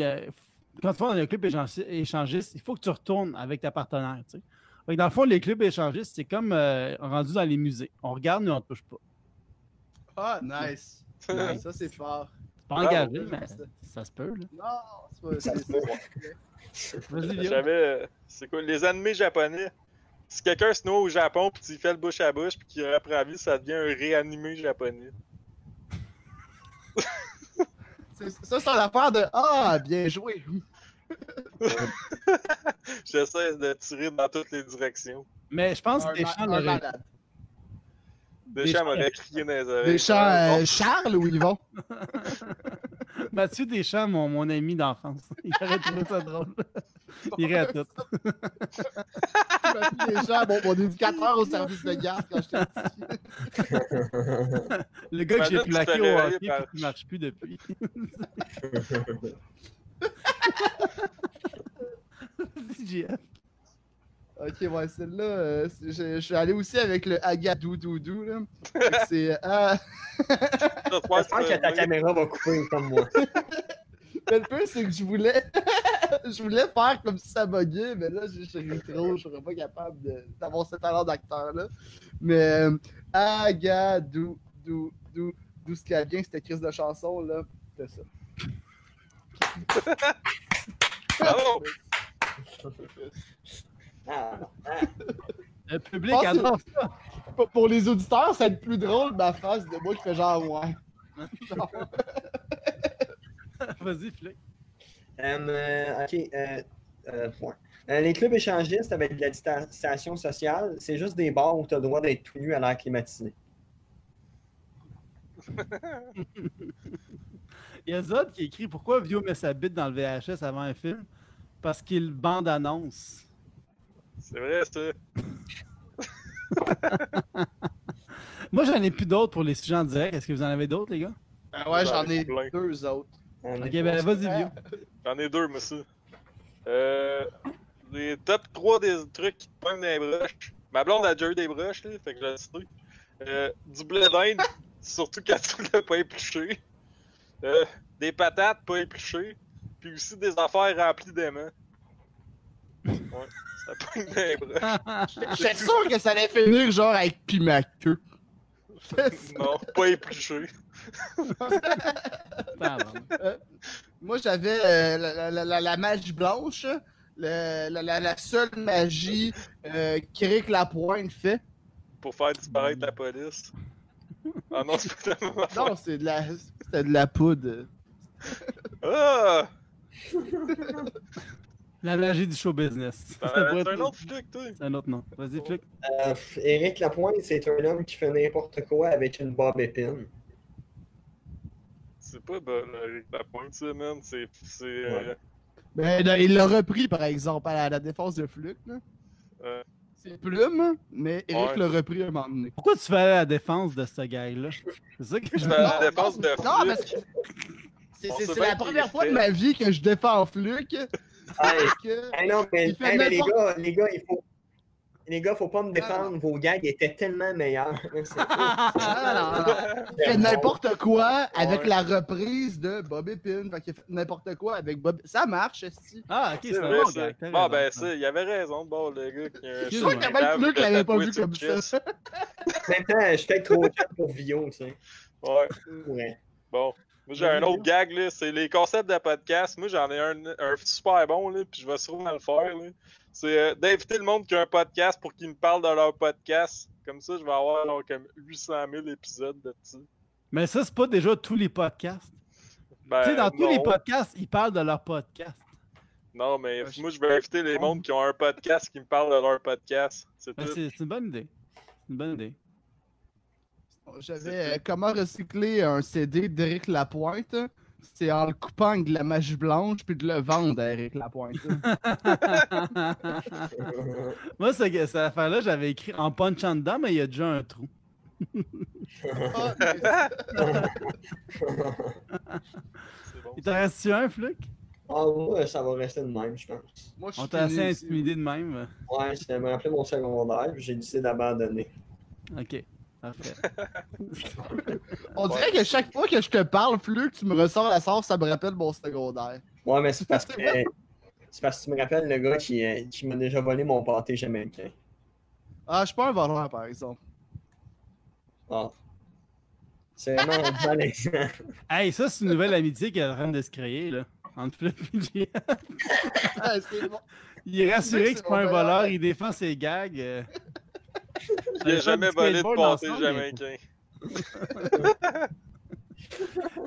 quand tu vas dans un club échangi- échangiste, il faut que tu retournes avec ta partenaire. tu sais. Fait que dans le fond, les clubs échangistes, c'est comme euh, rendu dans les musées. On regarde, mais on ne touche pas. Ah, nice. Nice, Ça, c'est fort. C'est pas engagé, mais ça se peut. là. Non, c'est pas Ça c'est- se peut. c'est- Vas-y, C'est quoi Les animés japonais? Si quelqu'un se noie au Japon pis tu fais le bouche à bouche pis qu'il reprend la vie, ça devient un réanimé japonais. Ça, c'est l'affaire de Ah, bien joué. J'essaie de tirer dans toutes les directions. Mais je pense que Deschamps malade. Deschamps m'aurait crié dans les oreilles. Deschamps, Ah, euh, Charles ou Yvon? Mathieu Deschamps, mon, mon ami d'enfance. Il aurait trouvé ça drôle. Il irait à tout. Mathieu Deschamps, bon, mon éducateur au service de garde quand j'étais petit. Le gars que j'ai plaqué au hockey par- et qui ne marche plus depuis. Ok, ouais, celle-là, euh, c'est- je, je suis allé aussi avec le Agadou Doudou, là. C'est. euh, J'espère que ta caméra va couper comme moi. Mais le pire, c'est que je voulais. je voulais faire comme si ça buguait, mais là, je suis trop, je serais pas capable de- d'avoir ce talent d'acteur-là. Mais. Euh, Agadou Doudou, d'où ce qui a bien, cette crise de chanson, là. C'était ça. Bravo! Ah, Le public Pense- adore ça. Pour- Pour les auditeurs, ça va être plus drôle, ma face de moi qui fait genre, ouais. Vas-y, Flick. euh, ok. euh, euh. Euh, les clubs échangistes avec de la distanciation sociale, c'est juste des bars où tu as le droit d'être tout nu à l'air climatisé. Il y a Zod qui écrit Pourquoi Vio met sa bite dans le VHS avant un film? Parce qu'il bande annonce. C'est vrai, ça. Moi, j'en ai plus d'autres pour les sujets en direct. Est-ce que vous en avez d'autres, les gars? Ben ouais, j'en ai Plein. deux autres. On Ok, ben vas-y, Vio. J'en ai deux, monsieur. Euh. Les top 3 des trucs qui te pognent dans les broches. Ma blonde a déjà eu des broches, là, fait que je le sais. Euh, du blé d'Inde, surtout quand tu l'as pas épluché. Euh, des patates pas épluchées. Puis aussi des affaires remplies d'aimants. Ouais, ça pogne dans les broches. J'étais sûr que ça allait finir genre avec piment queue. Non, pas épluché. Moi, j'avais euh, la, la- la- la- la magie blanche. le- la, la- la seule magie euh, qu'Éric Lapointe fait. Pour faire disparaître la police. Ah non, c'est pas la même affaire. Non, c'est de la, c'était de la poudre. Ah! La magie du show business. Avais pourrait un autre flic, toi? C'est un autre nom. Vas-y, Flick. Euh, Éric Lapointe, c'est un homme qui fait n'importe quoi avec une bob épine. C'est pas bon, Eric Lapointe, ça, man. C'est. c'est euh, Ouais. Ben, il l'a repris, par exemple, à la, la défense de Fluke. là. euh, C'est plume, mais Eric Ouais. l'a repris un moment donné. Pourquoi tu fais à la défense de ce gars-là? C'est ça que je fais la défense de Non, Fluke. parce que c'est la première fois de ma vie que je défends Fluke. Parce que... hey, non, mais, Il fait hey, mais les, gars, les gars, il faut. Les gars, faut pas me défendre. Vos gags étaient tellement meilleurs. C'est- Ah, non, non. Il fait n'importe quoi avec la reprise de Bobby Pin. Fait qu'il fait n'importe quoi avec Bob. Ça marche, si. Ah, ok, C'est c'est bon Bon, ben, ça, il avait raison, bon, le gars Je suis sûr qu'il y a même plus qui l'avait pas vu comme ça. En même temps, je suis peut-être trop jeune pour Vio, tu sais. Ouais, Ouais. bon. Moi, j'ai un autre gag, là, c'est les concepts de podcast. Moi, j'en ai un, un super bon, là, puis je vais sûrement le faire, là. C'est euh, d'inviter le monde qui a un podcast pour qu'ils me parlent de leur podcast. Comme ça, je vais avoir genre, comme 800 000 épisodes de ça. Mais ça, c'est pas déjà tous les podcasts. Ben, tu sais, dans tous les podcasts, ils parlent de leur podcast. Non, mais moi, je vais inviter les mondes qui ont un podcast qui me parlent de leur podcast. C'est Ben, une bonne idée. C'est une bonne idée. J'avais euh, comment recycler un CD d'Éric Lapointe? C'est en le coupant avec de la magie blanche puis de le vendre à Éric Lapointe. Moi, ce- cette affaire-là, j'avais écrit en punchant dedans, mais il y a déjà un trou. Ah, bon. Il t'en reste-tu un, Fluc? Ah, moi, ça va rester de même, je pense. Moi, je On t'a assez intimidé de même. Ouais, c'était me rappeler mon secondaire, puis j'ai décidé d'abandonner. Ok, On dirait que chaque fois que je te parle, Fleu, que tu me ressors la sauce, ça me rappelle mon secondaire. Ouais, mais c'est parce que. C'est parce que tu me rappelles le gars qui, euh, qui m'a déjà volé mon pâté jamaïcain. Ah, je suis pas un voleur, par exemple. Ah. C'est vraiment malaisant. Hey, ça, c'est une nouvelle amitié qui est en train de se créer, là. Entre Fluc et. Ah, bon. Il est rassuré que c'est pas un voleur, voleur. il défend ses gags. Fait jamais volé de pâté jamaïcain.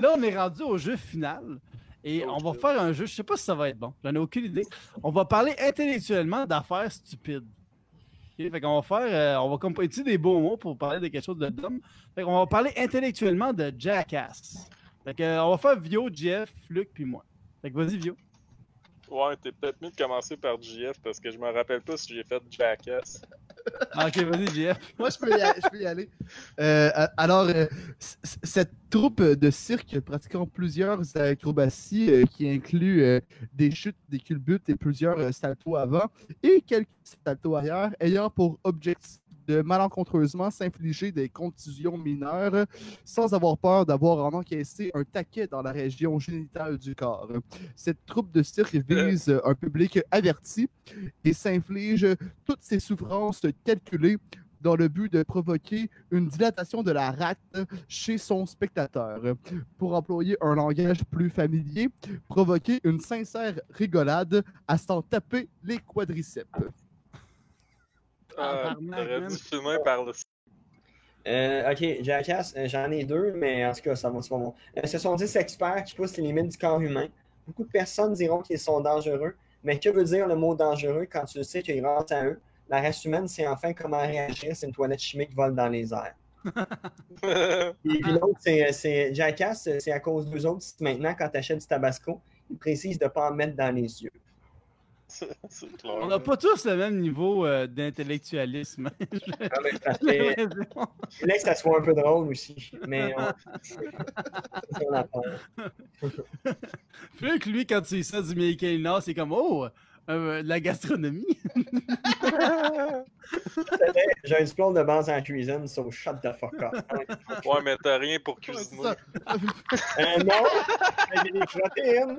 Là, on est rendu au jeu final. Et Oh, on va faire un jeu, je sais pas si ça va être bon, j'en ai aucune idée. On va parler intellectuellement d'affaires stupides. Ok, Fait qu'on va faire, euh, on va comme utiliser des beaux mots pour parler de quelque chose de dumb. Fait qu'on va parler intellectuellement de Jackass. Fait que, euh, on va faire Vio, Jeff, Luc puis moi. Fait que vas-y Vio. Ouais, t'es peut-être mieux de commencer par JF parce que je me rappelle pas si j'ai fait Jackass. Ah, ok, vas-y Jeff. Moi, je peux y aller. Euh, alors, euh, cette troupe de cirque pratiquant plusieurs acrobaties euh, qui inclut euh, des chutes, des culbutes et plusieurs saltos avant et quelques saltos arrière, ayant pour objectif de malencontreusement s'infliger des contusions mineures sans avoir peur d'avoir en encaissé un taquet dans la région génitale du corps. Cette troupe de cirque vise un public averti et s'inflige toutes ces souffrances calculées dans le but de provoquer une dilatation de la rate chez son spectateur. Pour employer un langage plus familier, provoquer une sincère rigolade à s'en taper les quadriceps. Ah, dû filmer par le. Euh, ok, Jackass, euh, j'en ai deux, mais en tout cas, ça va, c'est pas bon. Euh, ce sont 10 experts qui poussent les limites du corps humain. Beaucoup de personnes diront qu'ils sont dangereux, mais que veut dire le mot dangereux quand tu sais qu'il grâce à eux, la race humaine sait enfin comment réagir si une toilette chimique vole dans les airs. Et puis l'autre, c'est, c'est Jackass, c'est à cause d'eux autres. Maintenant, quand tu achètes du tabasco, ils précisent de ne pas en mettre dans les yeux. C'est clair. On n'a pas tous le même niveau euh, d'intellectualisme. Que je voulais que ça soit un peu drôle aussi. Mais on... c'est. Fluc, lui, quand tu dis ça du Mickey Nord, c'est comme Oh, euh, de la gastronomie. J'ai un diplôme de base en cuisine, so shut the fuck up. Ouais, mais t'as rien pour cuisiner. ça. Euh, non, j'ai des protéines.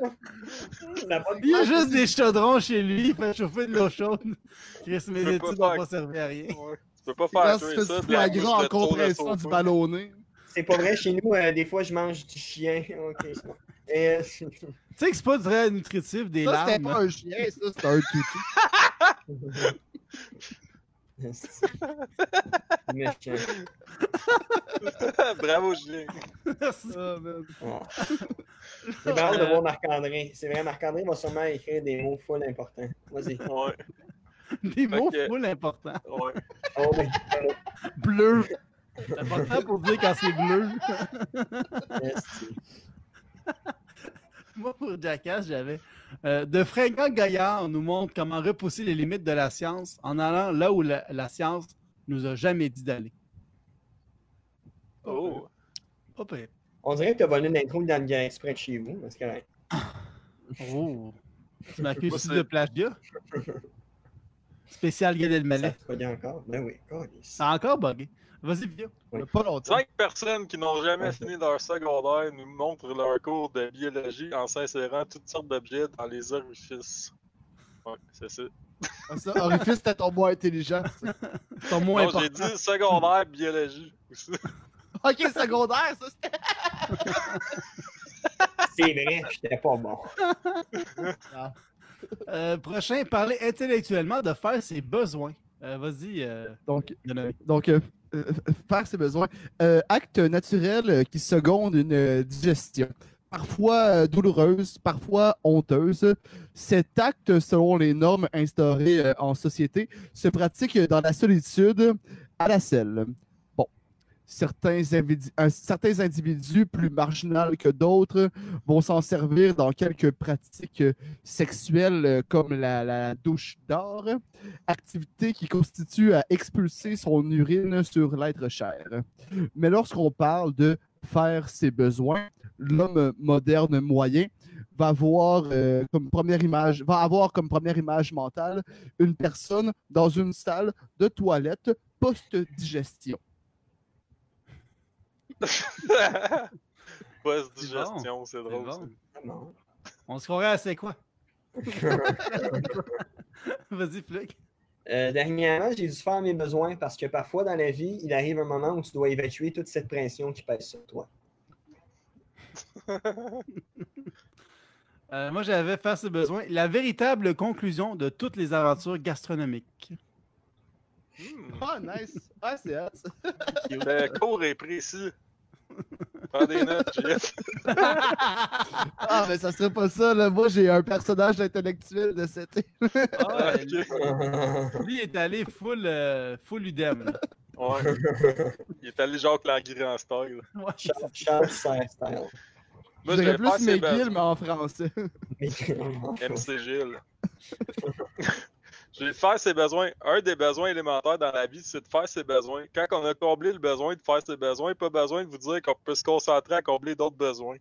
Ça Il y a juste des chaudrons chez lui, il fait chauffer de l'eau chaude. Chris, mes études n'ont pas servi à rien. Ouais. Tu peux pas faire tu tuer fais ça du foie gras en compression du ballonné. C'est pas vrai, chez nous, euh, des fois, je mange du chien. Ok, c'est bon. Et, euh, Tu sais que c'est pas très nutritif des Ça, c'était pas un chien, ça, c'était un toutou. Méchant. Bravo, Julien. Ah, man. Ah. J'ai hâte de voir Marc-André. C'est vrai, Marc-André va sûrement écrire des mots full importants. Vas-y. Ouais, Des mots que- full importants. ouais. Oh, oui. Bleu. C'est important pour dire quand c'est bleu. Moi, pour Jackass, j'avais. euh, de fringants gaillards nous montrent comment repousser les limites de la science en allant là où la, la science nous a jamais dit d'aller. Oh. Pas pire. On dirait que tu as volé l'intro de Dan Guerre exprès de chez vous. mais c'est correct. Oh. Tu m'accuses aussi de plagiat? Spécial Gad Ça Elmaleh. se bug encore? Ben oui. Ça a encore bugué. Vas-y, Vio. Oui. Pas longtemps. Cinq personnes qui n'ont jamais fini leur secondaire nous montrent leur cours de biologie en s'insérant toutes sortes d'objets dans les orifices. Ouais, c'est ça. Ah, ça, Orifice, c'était ton moins intelligent. ton moins Non, j'ai important. dit secondaire biologie. aussi. Ok, secondaire, ça c'était. C'est vrai, j'étais pas bon. Euh, prochain, parler intellectuellement de faire ses besoins. Euh, Vas-y, euh, Donc, donc euh, faire ses besoins. Euh, acte naturel qui seconde une euh, digestion. Parfois euh, douloureuse, parfois honteuse. Cet acte, selon les normes instaurées en société, se pratique dans la solitude à la selle. Certains, individus plus marginaux que d'autres vont s'en servir dans quelques pratiques euh, sexuelles euh, comme la, douche d'or activité qui constitue à expulser son urine sur l'être cher. Mais lorsqu'on parle de faire ses besoins, l'homme moderne moyen va avoir euh, comme première image, va avoir comme première image mentale une personne dans une salle de toilette post-digestion. Post-digestion, c'est C'est drôle. bon. Ah non. On se croirait à c'est quoi? Vas-y, Flick. Euh, dernièrement, j'ai dû faire mes besoins parce que parfois dans la vie, il arrive un moment où tu dois évacuer toute cette pression qui pèse sur toi. Euh, moi, j'avais faire ses besoins. La véritable conclusion de toutes les aventures gastronomiques. Ah, nice! Ah, c'est hot! ça. C'est court et précis. Prends des notes, Jeff. Ah, mais ça serait pas ça, là. Moi, j'ai un personnage intellectuel de cette. Ah, Ok. lui, il est allé full, euh, full udem. là. Ouais. Il est allé Jacques Languille en style. Ouais. Charles Charles Serre style. Je Moi, dirais j'ai plus McGill, mais en français. MC Gilles. J'ai faire ses besoins. Un des besoins élémentaires dans la vie, c'est de faire ses besoins. Quand on a comblé le besoin de faire ses besoins, pas besoin de vous dire qu'on peut se concentrer à combler d'autres besoins.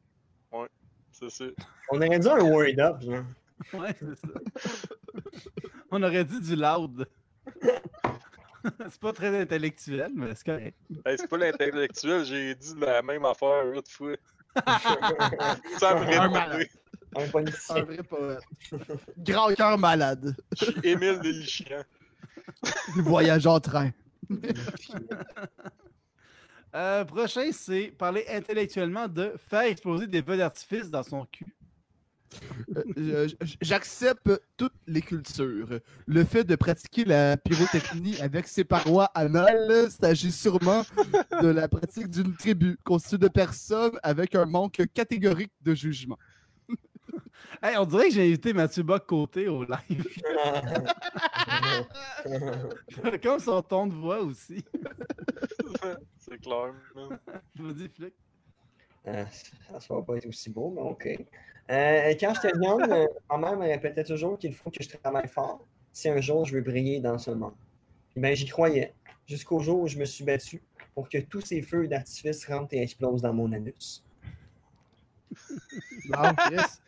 Ouais, c'est ça. On aurait dit un word up, genre. Ouais, c'est ça. On aurait dit du loud. c'est pas très intellectuel, mais c'est correct. Hey, c'est pas l'intellectuel, j'ai dit la même affaire l'autre fois. Sans me Un vrai poète. Grand cœur malade. Je suis Émile Delicchian. Voyage en train. Euh, prochain, c'est parler intellectuellement de faire exploser des feux d'artifice dans son cul. Euh, j- J'accepte toutes les cultures. Le fait de pratiquer la pyrotechnie avec ses parois anales s'agit sûrement de la pratique d'une tribu constituée de personnes avec un manque catégorique de jugement. Hey, on dirait que j'ai invité Mathieu Bock côté au live. Comme son ton de voix aussi. c'est clair. man. Je vous dis, Flick. Euh, ça ne va pas être aussi beau, mais OK. Euh, quand j'étais jeune, euh, ma mère me répétait toujours qu'il faut que je travaille fort si un jour je veux briller dans ce monde. Ben, j'y croyais, jusqu'au jour où je me suis battu pour que tous ces feux d'artifice rentrent et explosent dans mon anus. Non, Chris.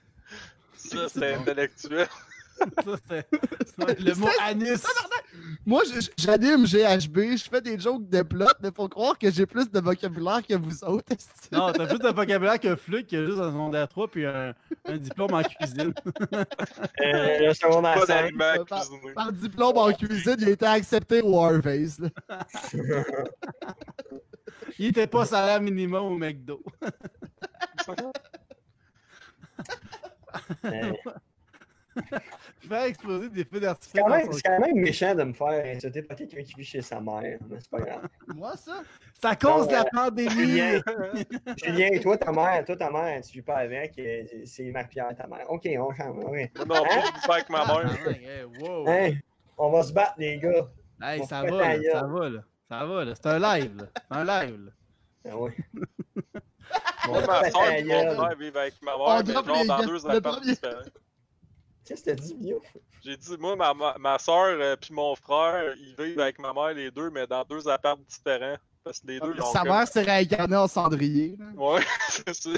Ça, c'est intellectuel. Ça, le mot anus. Moi, j'anime GHB, je fais des jokes de plot, mais faut croire que j'ai plus de vocabulaire que vous autres. Non, t'as plus de vocabulaire que Flick qui a juste un secondaire 3 puis un, un diplôme en cuisine. Euh, le secondaire Pas 5, d'aliments à Par-. Par diplôme en cuisine, il a été accepté au Harvey's. là. Il était pas salaire minimum au McDo. euh, Faire exploser des feux d'artifice c'est quand, même- méchant de me faire insulter par quelqu'un qui vit chez sa mère, mais c'est pas grave. Moi, ça? C'est à cause de la Ouais. pandémie. Julien, toi, ta mère, toi, ta mère, tu vis pas avec, euh, c'est Marie-Pierre, ta mère. OK, on change. non pas avec ma Ah, mère. hey, wow. Hein? On va se battre, les gars. Ça va, ça va, là. Ça va, là. C'est un live, là. C'est un live, là. Ah ouais. Moi, ma soeur et mon frère vivent avec ma mère, mais genre dans deux premier. différents. Qu'est-ce que t'as dit, Bio? J'ai dit, moi, ma, ma, ma soeur et mon frère, ils vivent avec ma mère les deux, mais dans deux apparts différents. Parce que les deux, ils ont Sa comme- mère s'est réincarnée en cendrier. là. Ouais, c'est ça.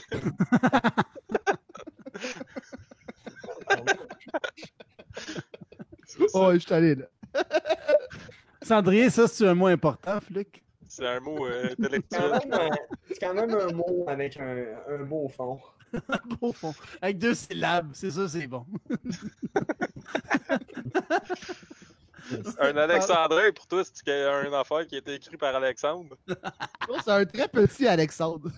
Oh, je suis allé là. Cendrier, ça, c'est un mot important, Fluc. C'est un mot euh, C'est intellectuel. quand, même un- c'est quand même un mot avec un, un beau fond. Au fond. Avec deux syllabes, c'est ça, c'est bon. Un Alexandrin, pour toi, c'est une affaire qui a été écrite par Alexandre? C'est un très petit Alexandre.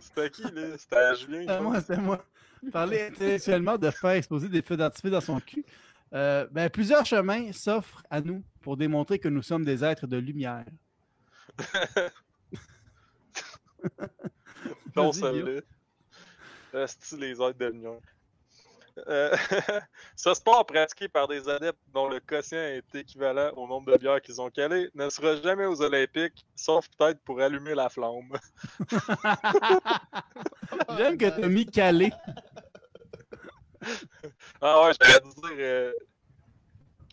C'était qui, là? C'était à Julien. pense. moi, c'est moi. Parler intellectuellement de faire exploser des feux d'artifice dans son cul. Euh, ben, plusieurs chemins s'offrent à nous pour démontrer que nous sommes des êtres de lumière. Non, celle-là. Les aides de lumière. Euh, ce sport pratiqué par des adeptes dont le quotient est équivalent au nombre de bières qu'ils ont calées ne sera jamais aux Olympiques, sauf peut-être pour allumer la flamme. J'aime que tu as mis calé. Ah ouais, j'aurais dû dire. euh,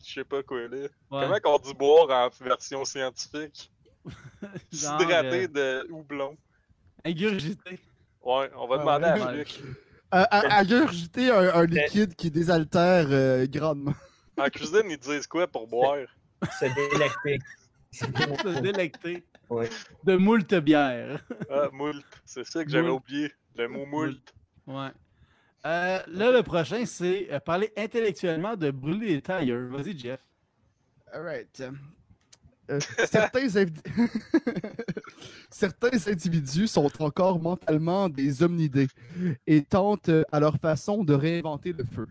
Je sais pas quoi là. Ouais. Comment qu'on dit boire en version scientifique? S'hydrater euh, de houblon. ingurgité. Ouais, on va Ah demander ouais. à Luc. Euh, Ingurgiter un, un liquide qui désaltère euh, grandement. En cuisine, ils disent quoi pour boire? Se délecter. Se délecter Ouais. de moult bières. Ah, moult. C'est ça que j'avais oublié. Le mot moult. Ouais. Euh, là, le prochain, c'est euh, parler intellectuellement de brûler les tailleurs. Vas-y, Jeff. Alright. Euh, certains, individus sont encore mentalement des homnidés et tentent euh, à leur façon de réinventer le feu.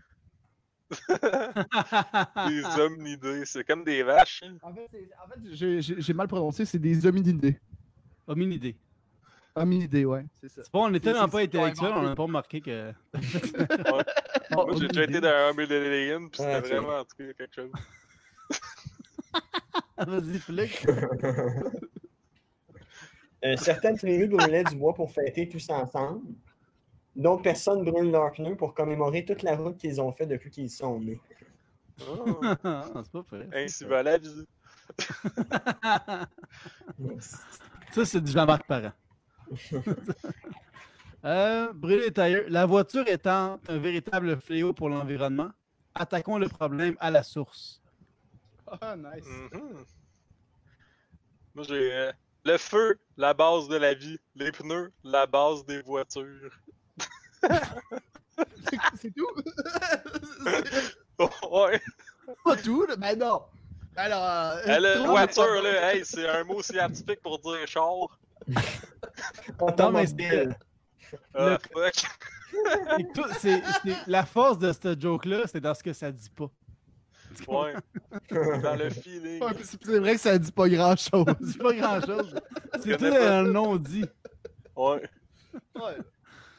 Des homnidés. C'est comme des vaches. hein. En fait, en fait, j'ai- mal prononcé, c'est des hominidés. Hominidé. Hominidés, ouais, c'est ça. C'est bon, on est tellement pas intellectuel, on n'a pas remarqué que. Moi, j'ai déjà été dans un Million, puis c'était vraiment, en tout cas, quelque chose. Vas-y, Flick. Euh, certaines tribus brûlaient du bois pour fêter tous ensemble. D'autres personnes brûlent leurs pneus pour commémorer toute la route qu'ils ont fait depuis qu'ils sont nés. Ah, Ah, c'est pas vrai. ainsi va la vie. Ça, c'est du Jean-Marc Parent. euh, brûler les tailleurs. La voiture étant un véritable fléau pour l'environnement, attaquons le problème à la source. Ah, nice. Mhm. Moi, j'ai euh, le feu, la base de la vie. Les pneus, la base des voitures. c'est tout? ouais. pas tout, là? Ben non! Alors, euh, Euh, trop- voiture, là, hey, c'est un mot scientifique pour dire char. Non, mais c'est. Ah, fuck. c'est c'est- La force de ce joke-là, c'est dans ce que ça dit pas. Ouais. Dans le feeling. Ouais, C'est c'est vrai que ça dit pas grand chose. C'est pas grand-chose. C'est tout un non-dit. Ouais. Ouais.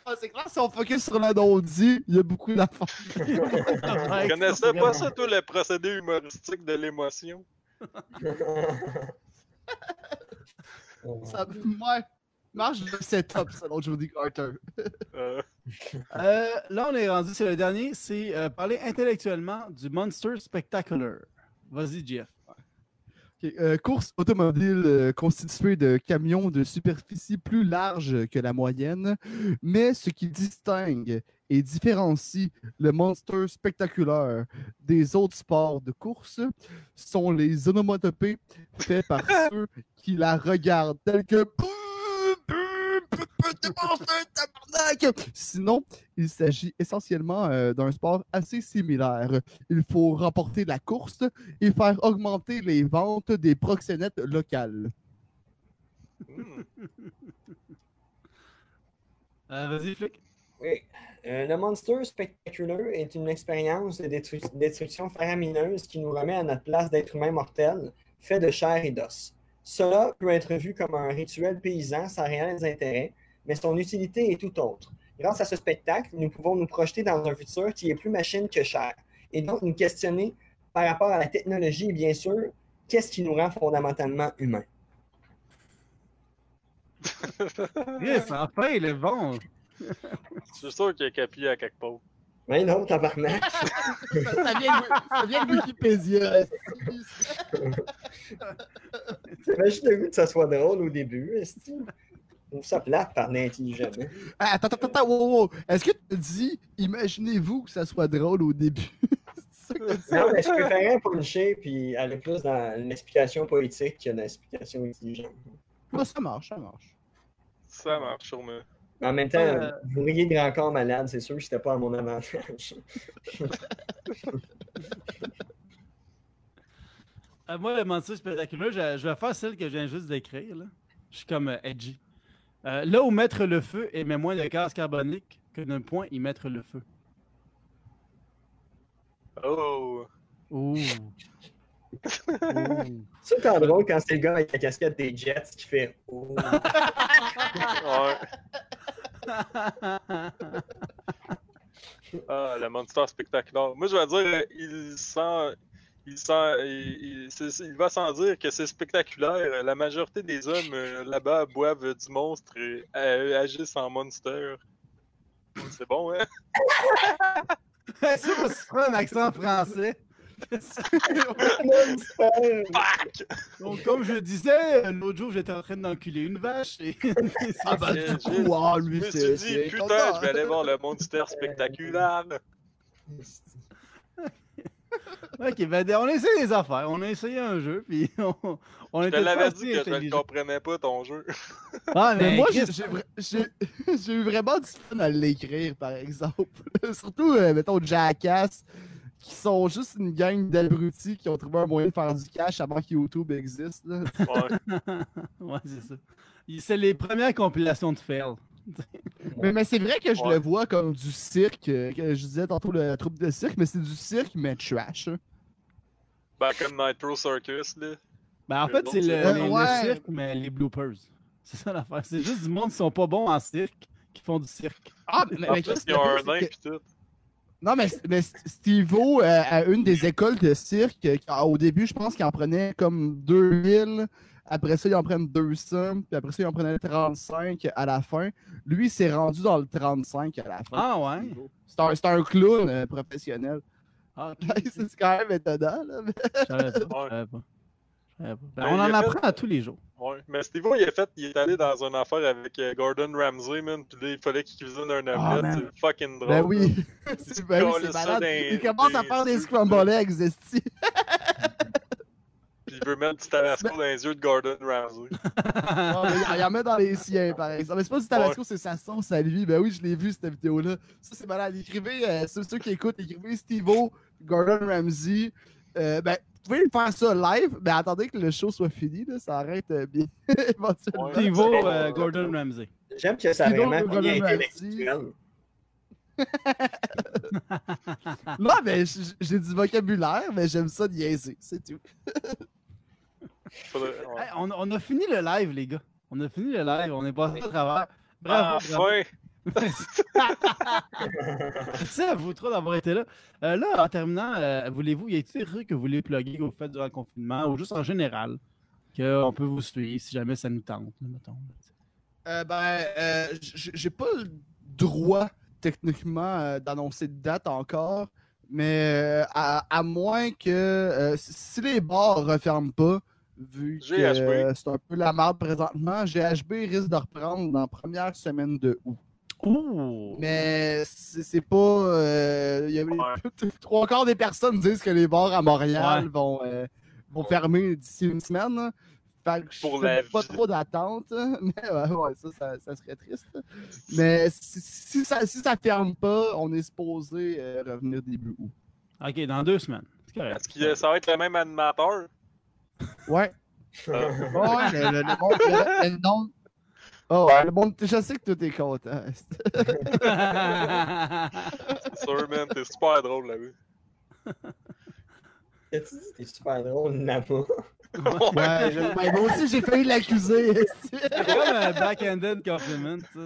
Ah, c'est clair, si on focus sur le non-dit, il y a beaucoup d'affaires. Tu connaissais pas ça, toi, le procédé humoristique de l'émotion? Ça, ouais. Marche le setup, selon Jody Carter. Euh, Euh, là, on est rendu sur le dernier, c'est euh, parler intellectuellement du Monster Spectacular. Vas-y, Jeff. Euh, course automobile euh, constituée de camions de superficie plus large que la moyenne, mais ce qui distingue et différencie le Monster Spectaculaire des autres sports de course sont les onomatopées faits par ceux qui la regardent, tels que Sinon, il s'agit essentiellement euh, d'un sport assez similaire. Il faut remporter la course et faire augmenter les ventes des proxénètes locales. Euh, Vas-y, Flick. Oui. Euh, le Monster Spectacular est une expérience de détru- destruction faramineuse qui nous remet à notre place d'être humain mortel, fait de chair et d'os. Cela peut être vu comme un rituel paysan sans réels intérêts, mais son utilité est tout autre. Grâce à ce spectacle, nous pouvons nous projeter dans un futur qui est plus machine que chair, et donc nous questionner par rapport à la technologie et bien sûr, qu'est-ce qui nous rend fondamentalement humains? Yes, enfin, il est bon. Je suis sûr qu'il y a copié à quelque part. Mais non, tabarnak! ça, vient de, ça vient de Wikipédia. Le goût que ça soit drôle au début, esti. Je trouve ça plate parler intelligent. Attends, attends, attends, wow, wow. Est-ce que tu dis, imaginez-vous que ça soit drôle au début? Ça que? Non, mais je préférais puncher puis aller plus dans l'explication politique que dans l'explication intelligente. Ah, ça marche, ça marche. Ça marche sûrement. En même temps, Euh. vous riez de grand corps malade, c'est sûr que c'était pas à mon avantage. Euh, moi, le mentir spectaculaire, je, je vais faire celle que je viens juste d'écrire. là. Je suis comme euh, edgy. Euh, là où mettre le feu émet moins de gaz carbonique que d'un point y mettre le feu. Oh! Ouh. Ouh. C'est tant drôle quand c'est le gars avec la casquette des Jets qui fait Oh. Ouais. Ah, le Monster spectaculaire. Moi, je vais dire, il sent. Il, sent, il, il- c'est- c'est- il va sans dire que c'est spectaculaire. La majorité des hommes euh, là-bas boivent du monstre et euh, agissent en monster. C'est bon, hein? C'est prends un accent français. Fuck! Donc, comme je disais, l'autre jour, j'étais en train d'enculer une vache. Et... Ah, bah, du coup, ah, Je lui, me suis dit, c'est putain, content. je vais aller voir le monster spectaculaire. ok, ben, on a essayé des affaires. On a essayé un jeu, puis on, on Je était l'avais pas dit que je ne comprenais pas ton jeu. Ah, Mais mais moi, j'ai eu vraiment du fun à l'écrire, par exemple. Surtout, euh, mettons, Jackass, qui sont juste une gang d'abrutis qui ont trouvé un moyen de faire du cash avant que YouTube existe. là. Ouais. ouais, c'est ça. C'est les premières compilations de fail. Mais, mais c'est vrai que je Ouais. le vois comme du cirque, euh, que je disais tantôt le troupe de cirque, mais c'est du cirque, mais trash. hein. Ben, comme Nitro Circus, là. Ben, en fait, c'est le, cirque, mais les bloopers. C'est ça l'affaire. C'est juste du monde qui sont pas bons en cirque qui font du cirque. Ah, mais, En mais Chris, un nain pis tout. Non, mais, mais Steve-O, euh, à une des écoles de cirque, euh, qui- au début, je pense qu'il en prenait comme 2000. Après ça, il en prennent 200. Puis après ça, il en prenait 35 à la fin. Lui, il s'est rendu dans le 35 à la fin. Ah ouais? C'est un, c'est un clown euh, professionnel. Ah, c'est quand même étonnant. Là, mais- je savais pas. Ouais. je savais pas. Je savais pas. Ben, on en fait- apprend à tous les jours. Ouais. Mais Steve il a fait, il est allé dans une affaire avec euh, Gordon Ramsay, man. Pis là, il fallait qu'il cuisine un Ah, omelette. man. c'est fucking drôle. Ben oui. c'est ben oui, malade. dans- Il commence à faire des yeux. scramble eggs, esti. Il veut mettre du tabasco dans les yeux de Gordon Ramsay. Ah, mais il- en met dans les siens, par exemple. Mais c'est pas du tabasco, c'est sa sauce à lui. Ben oui, je l'ai vu, cette vidéo-là. Ça, c'est malade. Écrivez, euh, ceux, ceux qui écoutent, écrivez Steve-O, Gordon Ramsay. Euh, ben, vous pouvez faire ça live, mais attendez que le show soit fini, là, ça arrête euh, bien éventuellement. Ouais. Steve-O, euh, Gordon Ramsay. J'aime que ça a vraiment Gordon bien intellectuel. Non, mais j'ai du vocabulaire, mais j'aime ça niaiser, c'est tout. Faudrait- ouais. Hey, on, on a fini le live, les gars. On a fini le live. On est passé à travers. Bravo. Enfin! Merci à vous trois d'avoir été là. Euh, là, en terminant, euh, voulez-vous, y a-t-il des trucs que vous voulez plugger que vous faites durant le confinement ou juste en général qu'on peut vous suivre si jamais ça nous tente, mettons. Euh, ben, euh, j'ai pas le droit, techniquement, euh, d'annoncer de date encore, mais euh, à, à moins que euh, si- si les bars referment pas, vu que c'est un peu la merde présentement, GHB risque de reprendre dans la première semaine de août. Ouh! Mais c'est pas. euh, il y a- Ouais. Trois quarts des personnes disent que les bars à Montréal Ouais. vont, euh, vont fermer d'ici une semaine. Fait que je Pour fais la pas trop d'attente. Mais ouais, ouais, ça, ça, ça serait triste. Mais si, si ça, si ça ferme pas, on est supposé euh, revenir début août. Ok, dans deux semaines. C'est correct. Est-ce que ça va être le même animateur? Ouais. Euh, Ouais, le, le, le monde. Le, le nom- Oh, ouais, le monde. Je sais que tout est content. c'est sûr, man, t'es super drôle là-bas. As-tu dit t'es super drôle là-bas? Ouais, je- ouais, moi aussi, j'ai failli l'accuser. C'est comme un back-ended compliment, ça.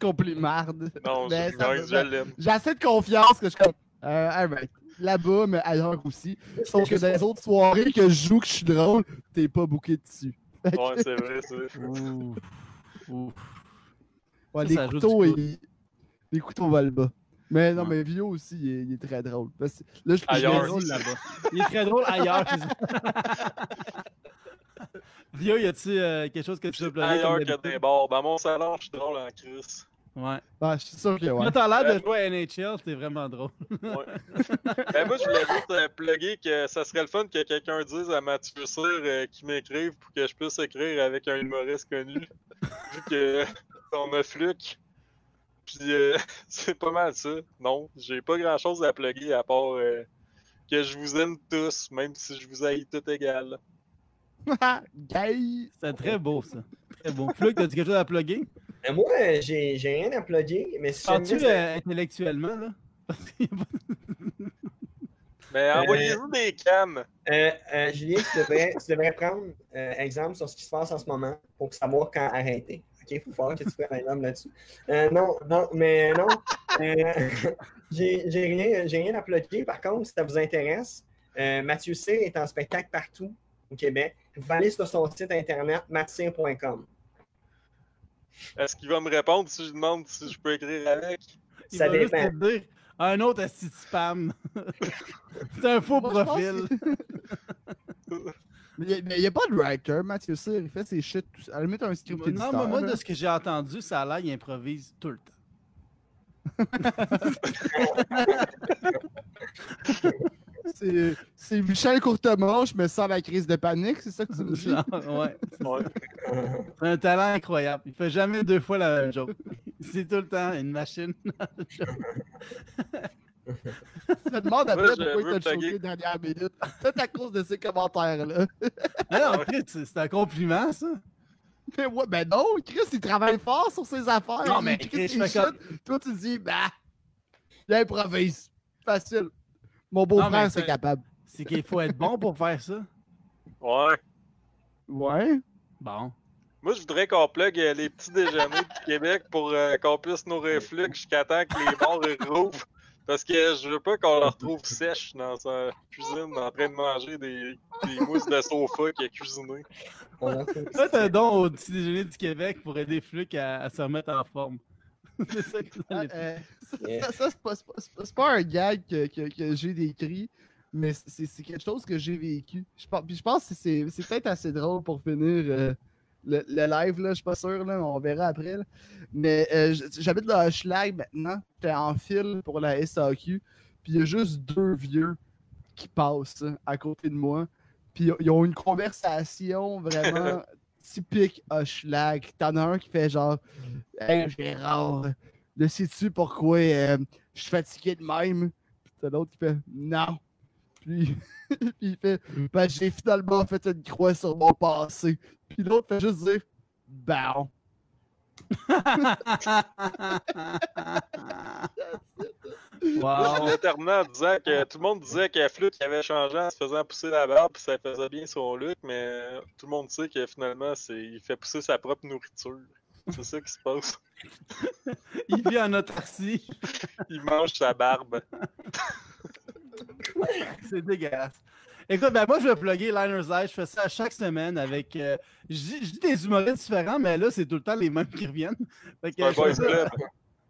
Complimarde. Non, Mais je, l'aime. J'ai assez de confiance que je suis comme. Euh, alright. Là-bas, mais ailleurs aussi. Sauf que dans les autres soirées que je joue, que je suis drôle, t'es pas booké dessus. Ouais, c'est vrai, c'est vrai. Ouh. Ouh. ouais, ça, les ça couteaux, ils... les couteaux volent bas. Mais non, Ouais. mais Vio aussi, il est, il est très drôle. Parce que là, je, Il l'ai drôle là-bas. Il est très drôle ailleurs. Guillaume, y a-tu euh, quelque chose que tu veux plugger Ailleurs comme que des bars. Dans mon salon, je suis drôle en crise. Ouais. Ah, je suis sûr que ouais. T'as l'air de jouer à NHL, t'es vraiment drôle. Ouais. ben, moi, je voulais juste euh, plugger que ça serait le fun que quelqu'un dise à Mathieu Cyr euh, qu'il m'écrive pour que je puisse écrire avec un humoriste connu. Vu que on a Fluke. Puis euh, c'est pas mal ça. Non, j'ai pas grand chose à plugger à part euh, que je vous aime tous, même si je vous haïs tout égal. Gay! C'est très beau, ça. Très beau. Fluke, t'as-tu quelque chose à plugger? Euh, Moi, euh, j'ai j'ai rien à plugger, mais si Sens-tu jamais- euh, intellectuellement, là? Mais envoyez-nous des cams. Euh, euh, Julien, tu devrais, tu devrais prendre euh, exemple sur ce qui se passe en ce moment pour savoir quand arrêter. OK, il faut voir que tu prennes un exemple là-dessus. Euh, non, non, mais non. Euh, j'ai j'ai rien, j'ai rien à plugger. Par contre, si ça vous intéresse, euh, Mathieu Cyr est en spectacle partout au Québec. Vous aller sur son site internet mathieu.com. Est-ce qu'il va me répondre si je demande si je peux écrire avec? Il Ça va juste dépend. te dire un autre asti de spam. C'est un faux profil. Mais il n'y a, pas de writer, Mathieu Cyr. Il fait ses shit. tout- À la limite, un script Non, éditeur, mais moi, là. de ce que j'ai entendu, ça a l'air qu'il improvise tout le temps. C'est- Michel Courtemanche, mais sans la crise de panique, c'est ça que tu me dis? Ouais. Ouais. C'est un talent incroyable. Il fait jamais deux fois la même joke. C'est tout le temps une machine. Je me demande après pourquoi il t'a choqué dernière minute. Peut-être à cause de ces commentaires-là. Non, Chris, c'est un compliment, ça. Mais ouais, ben non, Chris, il travaille fort sur ses affaires. Non, Il mais Chris, comme- shit. Toi, tu dis, bah, il improvise. Facile. Mon beau-frère, c'est capable. C'est qu'il faut être bon pour faire ça. Ouais. Ouais. Bon. Moi, je voudrais qu'on plug euh, les petits déjeuners du Québec pour euh, qu'on puisse nourrir Fluke jusqu'à temps que les bars rouvrent. Parce que je veux pas qu'on le retrouve sèche dans sa cuisine en train de manger des, des mousses de sofa qu'il a cuisiné. Faites un don au petit déjeuner du Québec pour aider Fluke à, à se remettre en forme. Ah, euh, ça, Yeah. ça, ça, c'est pas, pas- un gag que, que- que j'ai décrit, mais c'est quelque chose que j'ai vécu. Je pense, puis je pense que c'est peut-être assez drôle pour finir euh, le, le live, là, je suis pas sûr, là, on verra après. là. Mais euh, j'habite le Hochelag maintenant, j'étais en file pour la SAQ, puis il y a juste deux vieux qui passent hein, à côté de moi, puis ils ont une conversation vraiment typique Hochelag. T'en as un qui fait genre Hey Gérard, le sais-tu pourquoi euh, je suis fatigué de même? Puis t'as l'autre qui fait Non. Puis, puis il fait Ben j'ai finalement fait une croix sur mon passé. Puis l'autre fait juste dire Bon. wow. Disant que tout le monde disait que Fluke avait changé en se faisant pousser la barbe puis ça faisait bien son look, mais tout le monde sait que finalement, c'est il fait pousser sa propre nourriture. C'est ça qui se passe. Il vit en autarcie. Il mange sa barbe. C'est dégueulasse. Écoute, ben moi, je vais plugger Liners Live. Je fais ça chaque semaine avec. euh, je, dis, des humoristes différents, mais là, c'est tout le temps les mêmes qui reviennent. Fait que, C'est un je fais boys ça club.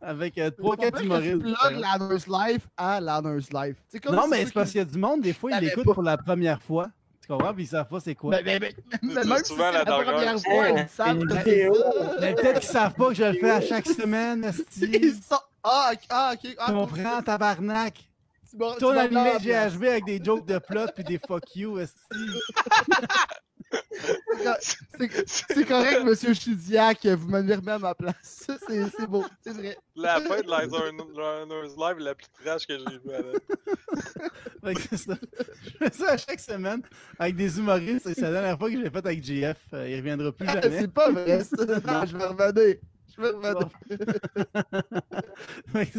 Avec euh, Faut 3-4 pas que humoristes. tu. Lanner's Life à Lanner's Life. Comme Non, si mais c'est parce qui- qu'il y a du monde, des fois, ils l'écoutent pour la première fois. Tu comprends? Puis ils savent pas c'est quoi. Mais, mais, mais, mais C'est même si souvent c'est la la dernière. première fois, ils savent Une que vidéo. c'est ça. Mais peut-être qu'ils savent pas que je le fais à chaque semaine, Ils sont... Ah, ok, ah, ok. Ah, Tu comprends, tabarnak? Tourne animé. GHB avec des jokes de plot puis des fuck you, Esti. C'est- correct, monsieur Chidiac, vous m'avez remis à ma place. C'est c'est beau, c'est vrai. La fin de Liner's Live est la plus trash que j'ai vue à ça. Je fais ça à chaque semaine avec des humoristes. et C'est la dernière fois que je l'ai fait avec JF. Euh, il reviendra plus jamais. C'est pas vrai, ça. Non, je vais revenir.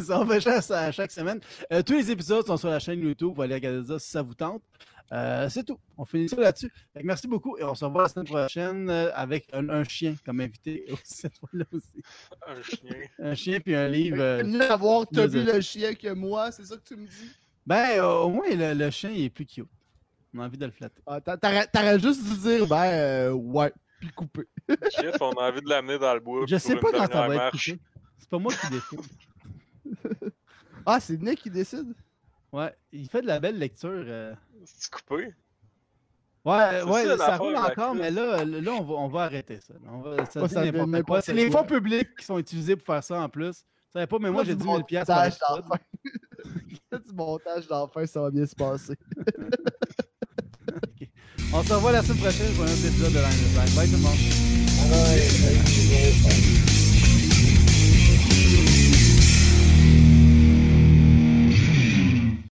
On fait ça à chaque semaine. Euh, tous les épisodes sont sur la chaîne YouTube. Vous allez regarder ça si ça vous tente. Euh, c'est tout. On finit ça là-dessus. Merci beaucoup et on se revoit la semaine prochaine euh, avec un, un chien comme invité aussi, cette fois-là aussi. Un chien. Un chien puis un livre. euh, Mieux avoir Toby deux le chien que moi, c'est ça que tu me dis? Ben, euh, au moins, le, le chien il est plus cute. On a envie de le flatter. Ah, t'a- T'aurais t'aurais juste dû dire, ben, euh, ouais, puis couper. Chef, on a envie de l'amener dans le bois. Je sais pour pas quand ça va être coupé. C'est pas moi qui décide. Ah, c'est Nick qui décide? Ouais, il fait de la belle lecture. euh. C'est coupé? Ouais, ouais, ça, ça, roule encore, mais là, là on, va, on va arrêter ça. On va, ça ça. C'est les fonds publics qui sont utilisés pour faire ça en plus. Je savais pas, mais moi j'ai 10 000 piastres l'épisode. d'enfer. Fais du montage d'enfer, ça va bien se passer. On se revoit la semaine prochaine pour un autre épisode de Line Bye tout le monde. Ouais.